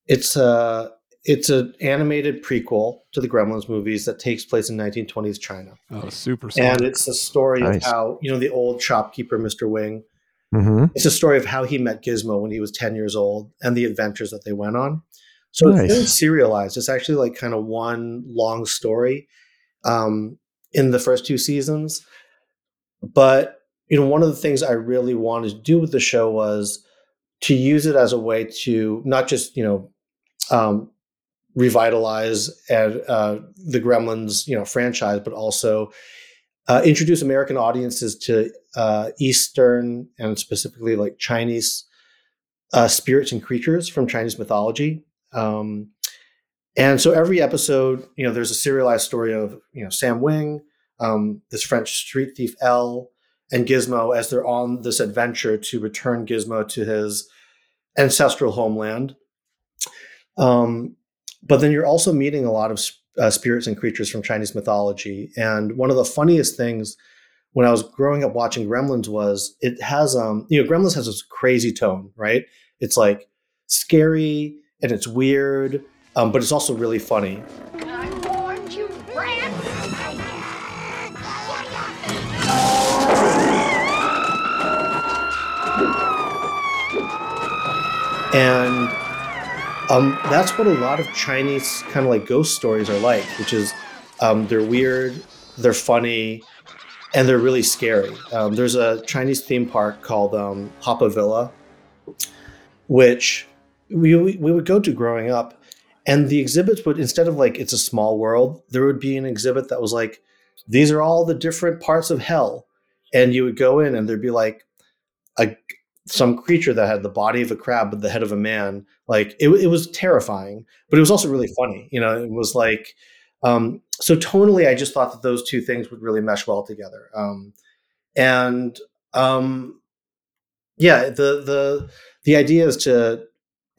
it's uh it's an animated prequel to the Gremlins movies that takes place in 1920s China. Oh, super! Smart. And it's a story nice. of how you know the old shopkeeper, Mr. Wing. Mm-hmm. It's a story of how he met Gizmo when he was 10 years old and the adventures that they went on. So nice. it's very serialized. It's actually like kind of one long story um, in the first two seasons. But you know, one of the things I really wanted to do with the show was to use it as a way to not just you know um, revitalize and, uh, the Gremlins, you know, franchise, but also uh, introduce American audiences to uh, Eastern and specifically like Chinese uh, spirits and creatures from Chinese mythology. Um, and so every episode, you know, there's a serialized story of you know Sam Wing, um, this French street thief Elle, and Gizmo as they're on this adventure to return Gizmo to his ancestral homeland. Um, but then you're also meeting a lot of uh, spirits and creatures from Chinese mythology. And one of the funniest things when I was growing up watching Gremlins was it has um you know Gremlins has this crazy tone, right? It's like scary and it's weird, um, but it's also really funny. And um, that's what a lot of Chinese kind of like ghost stories are like, which is um, they're weird, they're funny, and they're really scary. Um, there's a Chinese theme park called um, Haw-Par Villa, which we, we would go to growing up, and the exhibits would instead of like it's a small world, there would be an exhibit that was like these are all the different parts of hell, and you would go in and there'd be like a some creature that had the body of a crab but the head of a man. Like it, it was terrifying, but it was also really funny. You know, it was like um, so tonally. I just thought that those two things would really mesh well together. Um, and um, yeah, the the the idea is to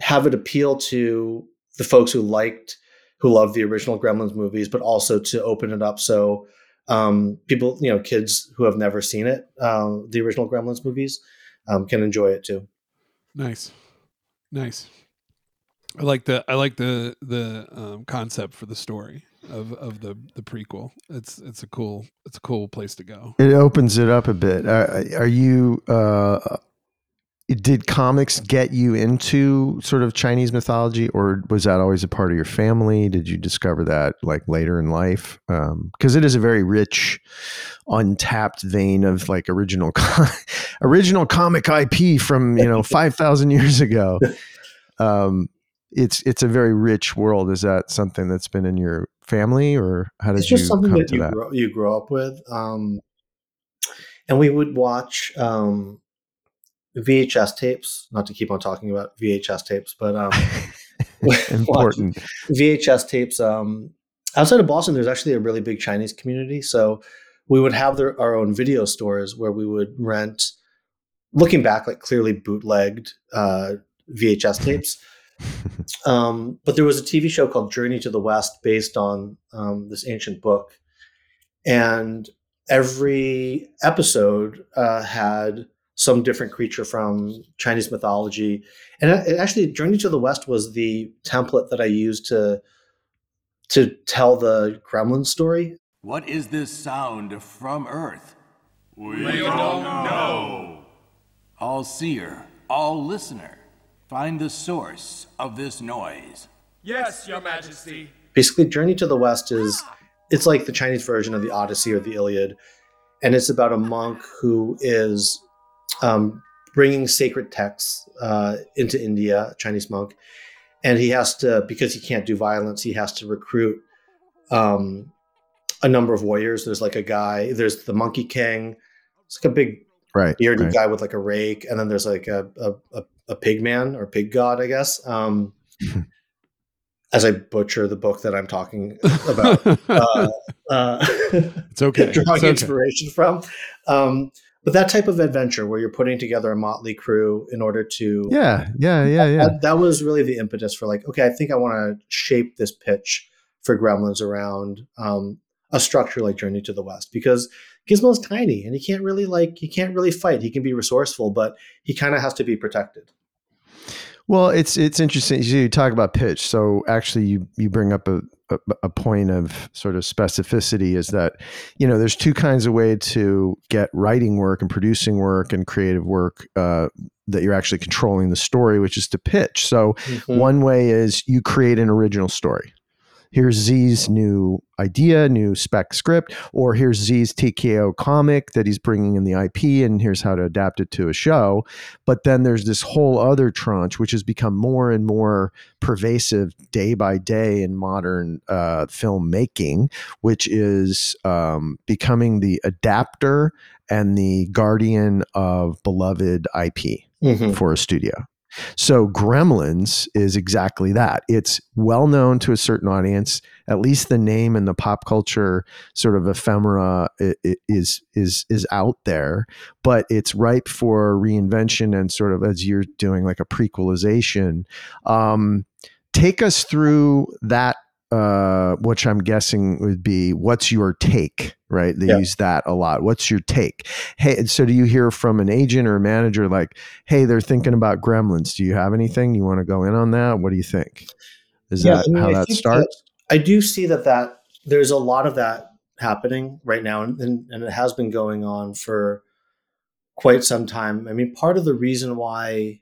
have it appeal to the folks who liked who love the original Gremlins movies, but also to open it up so um, people, you know, kids who have never seen it, um, the original Gremlins movies, um, can enjoy it too. Nice, nice. I like the I like the the um, concept for the story of of the the prequel. It's it's a cool it's a cool place to go. It opens it up a bit. Are, are you? Uh, did comics get you into sort of Chinese mythology, or was that always a part of your family? Did you discover that like later in life? Because um, it is a very rich, untapped vein of like original original comic IP from you know five thousand years ago. Um, it's it's a very rich world. Is that something that's been in your family, or how did it's just you something come that to you that? grow, you grow up with? Um, and we would watch um, VHS tapes. Not to keep on talking about VHS tapes, but um, important VHS tapes. Um, outside of Boston, there's actually a really big Chinese community, so we would have their, our own video stores where we would rent. Looking back, like clearly bootlegged uh, VHS tapes. um, but there was a TV show called Journey to the West based on um, this ancient book, and every episode uh, had some different creature from Chinese mythology. And it, actually, Journey to the West was the template that I used to to tell the Gremlin story. What is this sound from Earth? We, we don't know. All seer, all listener, find the source of this noise. Yes, Your Majesty. Basically, Journey to the West is it's like the Chinese version of the Odyssey or the Iliad, and it's about a monk who is um, bringing sacred texts uh, into India, Chinese monk, and he has to because he can't do violence, he has to recruit um, a number of warriors. There's like a guy. There's the Monkey King. It's like a big right, bearded right. guy with like a rake, and then there's like a a, a, a pig man or pig god, I guess. Um, as I butcher the book that I'm talking about, uh, uh, it's okay. drawing It's okay. inspiration from. Um, but that type of adventure where you're putting together a motley crew in order to Yeah, yeah, yeah, yeah. that, that was really the impetus for like okay i think i want to shape this pitch for gremlins around um, a structure like journey to the west because gizmo's tiny and he can't really like he can't really fight he can be resourceful but he kind of has to be protected Well, it's it's interesting. You talk about pitch. So actually, you you bring up a, a a point of sort of specificity. Is that you know there's two kinds of way to get writing work and producing work and creative work uh, that you're actually controlling the story, which is to pitch. So Mhm. one way is you create an original story. Here's Tze's new idea, new spec script, or here's Tze's TKO comic that he's bringing in the IP, and here's how to adapt it to a show. But then there's this whole other tranche, which has become more and more pervasive day by day in modern uh, filmmaking, which is um, becoming the adapter and the guardian of beloved IP Mhm. for a studio. So Gremlins is exactly that. It's well known to a certain audience. At least the name and the pop culture sort of ephemera is is is out there, but it's ripe for reinvention and sort of as you're doing like a prequelization. Um, take us through that uh, which I'm guessing would be what's your take, right? They Yeah. use that a lot. What's your take? Hey, so do you hear from an agent or a manager like, hey, they're thinking about gremlins. Do you have anything you want to go in on that? What do you think? Is that I mean, how I that starts? I do see that that there's a lot of that happening right now, and, and, and it has been going on for quite some time. I mean, part of the reason why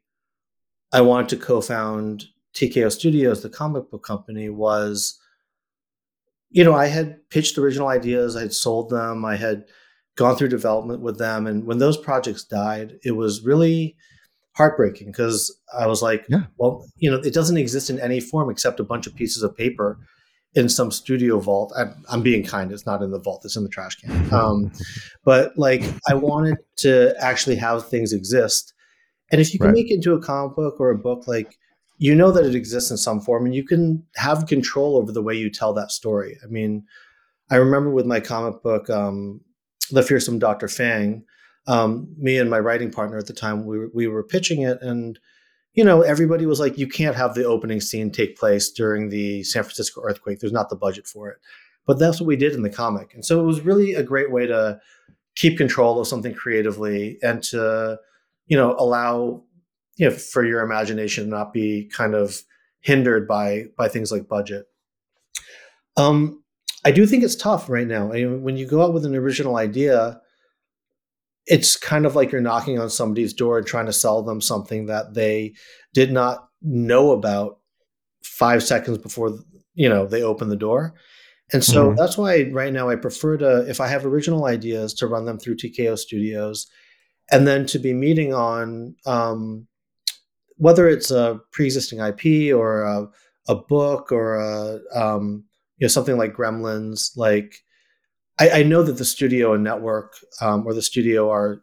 I wanted to co-found TKO Studios, the comic book company, was you know I had pitched original ideas, I had sold them, I had gone through development with them, and when those projects died, it was really heartbreaking because I was like, Yeah. well, you know, it doesn't exist in any form except a bunch of pieces of paper in some studio vault. I'm, I'm being kind; it's not in the vault; it's in the trash can. Um, but like, I wanted to actually have things exist, And if you can Right. make it into a comic book or a book, like you know that it exists in some form, and you can have control over the way you tell that story. I mean, I remember with my comic book, um, The Fearsome Dr. Fang, um, me and my writing partner at the time, we were, we were pitching it, and you know, everybody was like, "You can't have the opening scene take place during the San Francisco earthquake. There's not the budget for it." But that's what we did in the comic, and so it was really a great way to keep control of something creatively and to, you know, allow you know for your imagination not be kind of hindered by by things like budget. Um, I do think it's tough right now. I mean, when you go out with an original idea, it's kind of like you're knocking on somebody's door and trying to sell them something that they did not know about five seconds before you know they open the door. And so Mhm. that's why right now I prefer to, if I have original ideas, to run them through TKO Studios, and then to be meeting on um, whether it's a pre-existing IP or a, a book or a um, you know something like Gremlins. Like I, I know that the studio and network um, or the studio are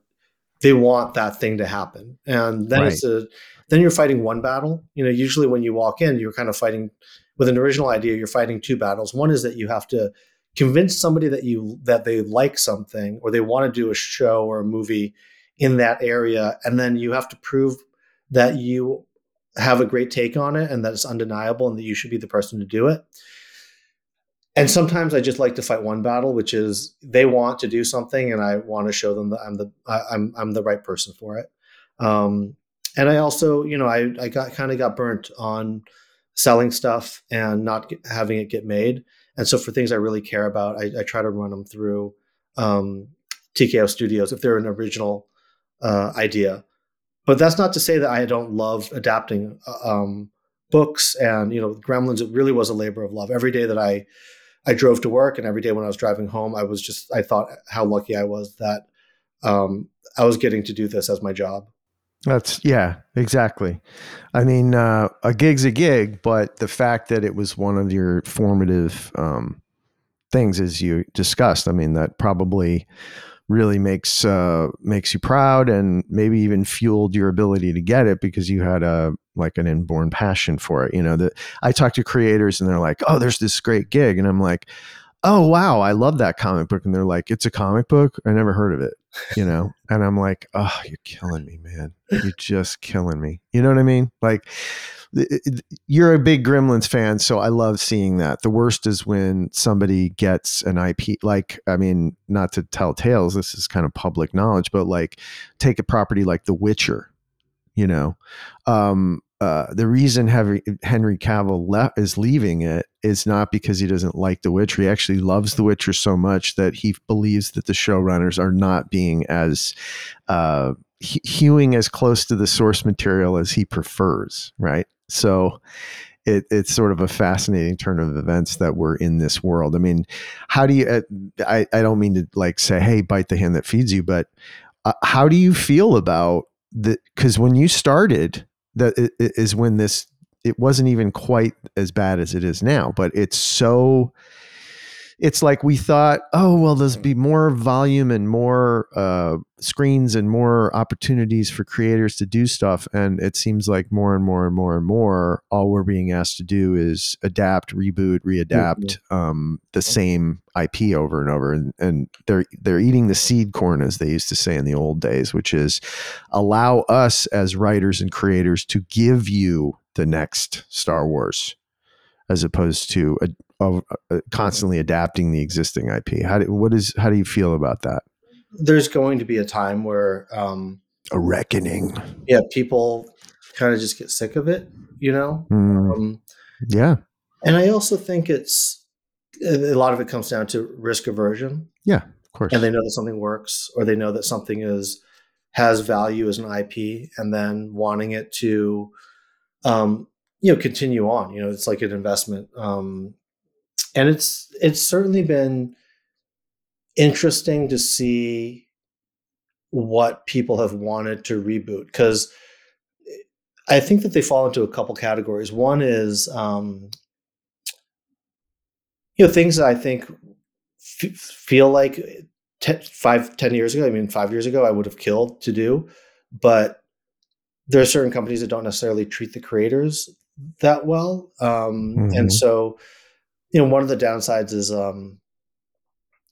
they want that thing to happen, and then it's a then you're fighting one battle. You know, usually when you walk in, you're kind of fighting with an original idea. You're fighting two battles. One is that you have to convince somebody that you that they like something or they want to do a show or a movie in that area, and then you have to prove that you have a great take on it and that it's undeniable and that you should be the person to do it. And sometimes I just like to fight one battle, which is they want to do something, and I want to show them that I'm the I'm I'm the right person for it. Um, and I also, you know, I I got kind of got burnt on selling stuff and not having it get made. And so for things I really care about, I, I try to run them through um, TKO Studios if they're an original uh, idea. But that's not to say that I don't love adapting uh, um, books and you know Gremlins. It really was a labor of love. Every day that I I drove to work and every day when I was driving home, I was just I thought how lucky I was that um, I was getting to do this as my job. That's yeah, exactly. I mean, uh, a gig's a gig, but the fact that it was one of your formative um, things, as you discussed, I mean, that probably really makes uh, makes you proud, and maybe even fueled your ability to get it because you had a like an inborn passion for it. You know, that I talk to creators and they're like, "Oh, there's this great gig," and I'm like, "Oh, wow, I love that comic book," and they're like, "It's a comic book? I never heard of it." you know and i'm like oh you're killing me man you're just killing me you know what i mean like you're a big gremlins fan so i love seeing that the worst is when somebody gets an ip like i mean not to tell tales this is kind of public knowledge but like take a property like the witcher you know um uh, the reason Henry, Cavill le- is leaving it is not because he doesn't like The Witcher. He actually loves The Witcher so much that he believes that the showrunners are not being as uh, he- hewing as close to the source material as he prefers. Right. So it, it's sort of a fascinating turn of events that we're in this world. I mean, how do you? Uh, I I don't mean to like say, hey, bite the hand that feeds you, but uh, how do you feel about the? Because when you started that is when this it wasn't even quite as bad as it is now but it's so it's like we thought oh well there's be more volume and more uh, screens and more opportunities for creators to do stuff. And it seems like more and more and more and more all we're being asked to do is adapt reboot readapt um, the same ip over and over. And, and they're they're eating the seed corn as they used to say in the old days which is allow us as writers and creators to give you the next Star Wars, as opposed to a, a, a constantly adapting the existing IP. How do, what is how do you feel about that? There's going to be a time where um, A reckoning. yeah, people kind of just get sick of it, you know. Mm, Um, yeah, and I also think it's a lot of it comes down to risk aversion. yeah, of course. and they know that something works or they know that something is has value as an ip and then wanting it to um you know continue on you know it's like an investment um and it's it's certainly been interesting to see what people have wanted to reboot because i think that they fall into a couple categories one is um you know things that i think f- feel like te- five, ten years ago, I mean, five years ago, I would have killed to do, but there are certain companies that don't necessarily treat the creators that well, um, Mhm. and so you know one of the downsides is um,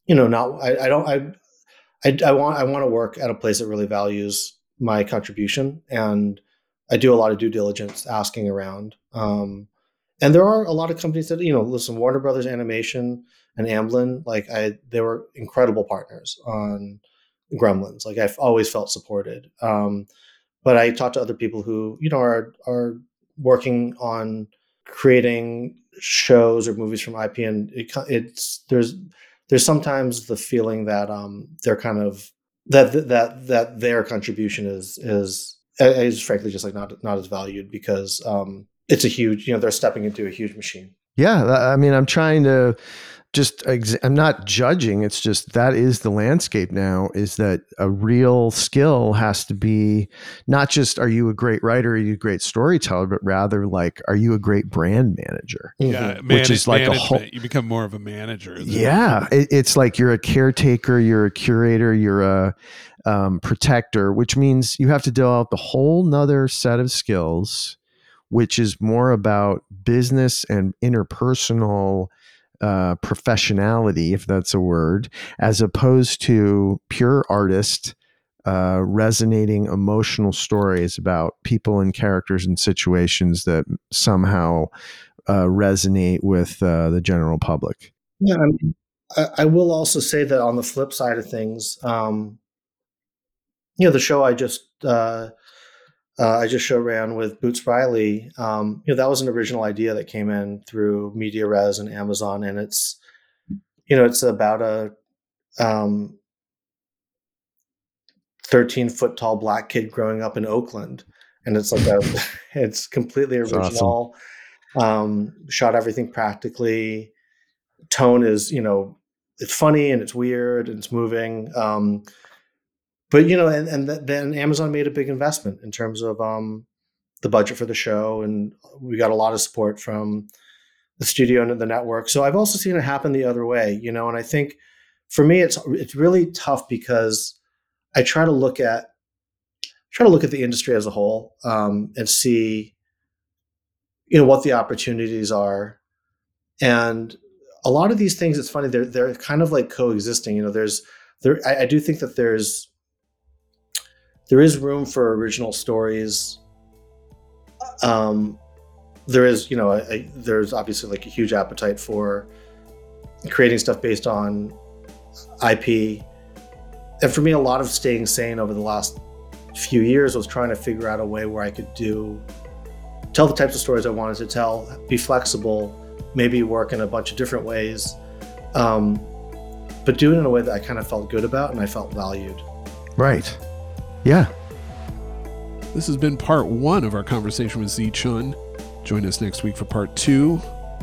you know not I, I don't I, I I want I want to work at a place that really values my contribution and I do a lot of due diligence asking around. Um, and there are a lot of companies that, you know, listen, Warner Brothers Animation and Amblin, like I, they were incredible partners on Gremlins. Like I've always felt supported. Um, but I talked to other people who, you know, are, are working on creating shows or movies from IP and it, it's, there's, there's sometimes the feeling that, um, they're kind of, that, that, that their contribution is, is, is frankly just like not, not as valued because, um, it's a huge, you know, they're stepping into a huge machine. Yeah, I mean, I'm trying to just I'm not judging. It's just that is the landscape now. Is that a real skill has to be not just are you a great writer, are you a great storyteller, but rather like are you a great brand manager? Yeah, which is like a whole. You become more of a manager. than- Yeah, it, it's like you're a caretaker, you're a curator, you're a um, protector, which means you have to develop a whole nother set of skills, which is more about business and interpersonal uh, professionality, if that's a word, as opposed to pure artist. Uh, resonating emotional stories about people and characters and situations that somehow uh, resonate with uh, the general public. Yeah, I, mean, I, will also say that on the flip side of things, um, you know, the show I just uh, I just show ran with Boots Riley. Um, you know, that was an original idea that came in through Media Res and Amazon, and it's you know, it's about a um, thirteen foot tall black kid growing up in Oakland, and it's like a it's completely original. Um, shot everything practically. Tone is you know it's funny and it's weird and it's moving. Um, but you know, and, and then Amazon made a big investment in terms of um, the budget for the show, and we got a lot of support from the studio and the network. So I've also seen it happen the other way, you know, and I think for me, it's it's really tough because I try to look at try to look at the industry as a whole um, and see, you know, what the opportunities are, and a lot of these things. It's funny they're they're kind of like coexisting. You know, there's there I, I do think that there's there is room for original stories. Um, there is, you know, a, a, there's obviously like a huge appetite for creating stuff based on IP. And for me, a lot of staying sane over the last few years was trying to figure out a way where I could do, tell the types of stories I wanted to tell, be flexible, maybe work in a bunch of different ways, um, but do it in a way that I kind of felt good about and I felt valued. Right. Yeah. This has been part one of our conversation with Tze Chun. Join us next week for part two,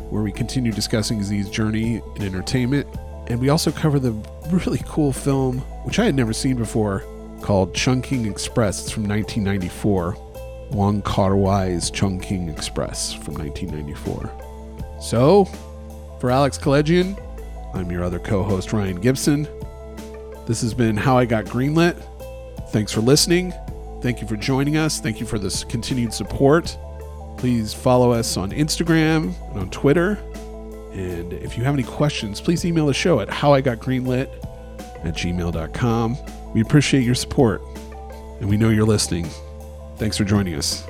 where we continue discussing Tze's journey in entertainment. And we also cover the really cool film, which I had never seen before, called Chungking Express. It's from 1994. Wong Kar Wai's Chungking Express from 1994. So, for Alex Keledjian, I'm your other co host, Ryan Gibson. This has been How I Got Greenlit. Thanks for listening. Thank you for joining us. Thank you for this continued support. Please follow us on Instagram and on Twitter. And if you have any questions, please email the show at howigotgreenlit at gmail.com. We appreciate your support and we know you're listening. Thanks for joining us.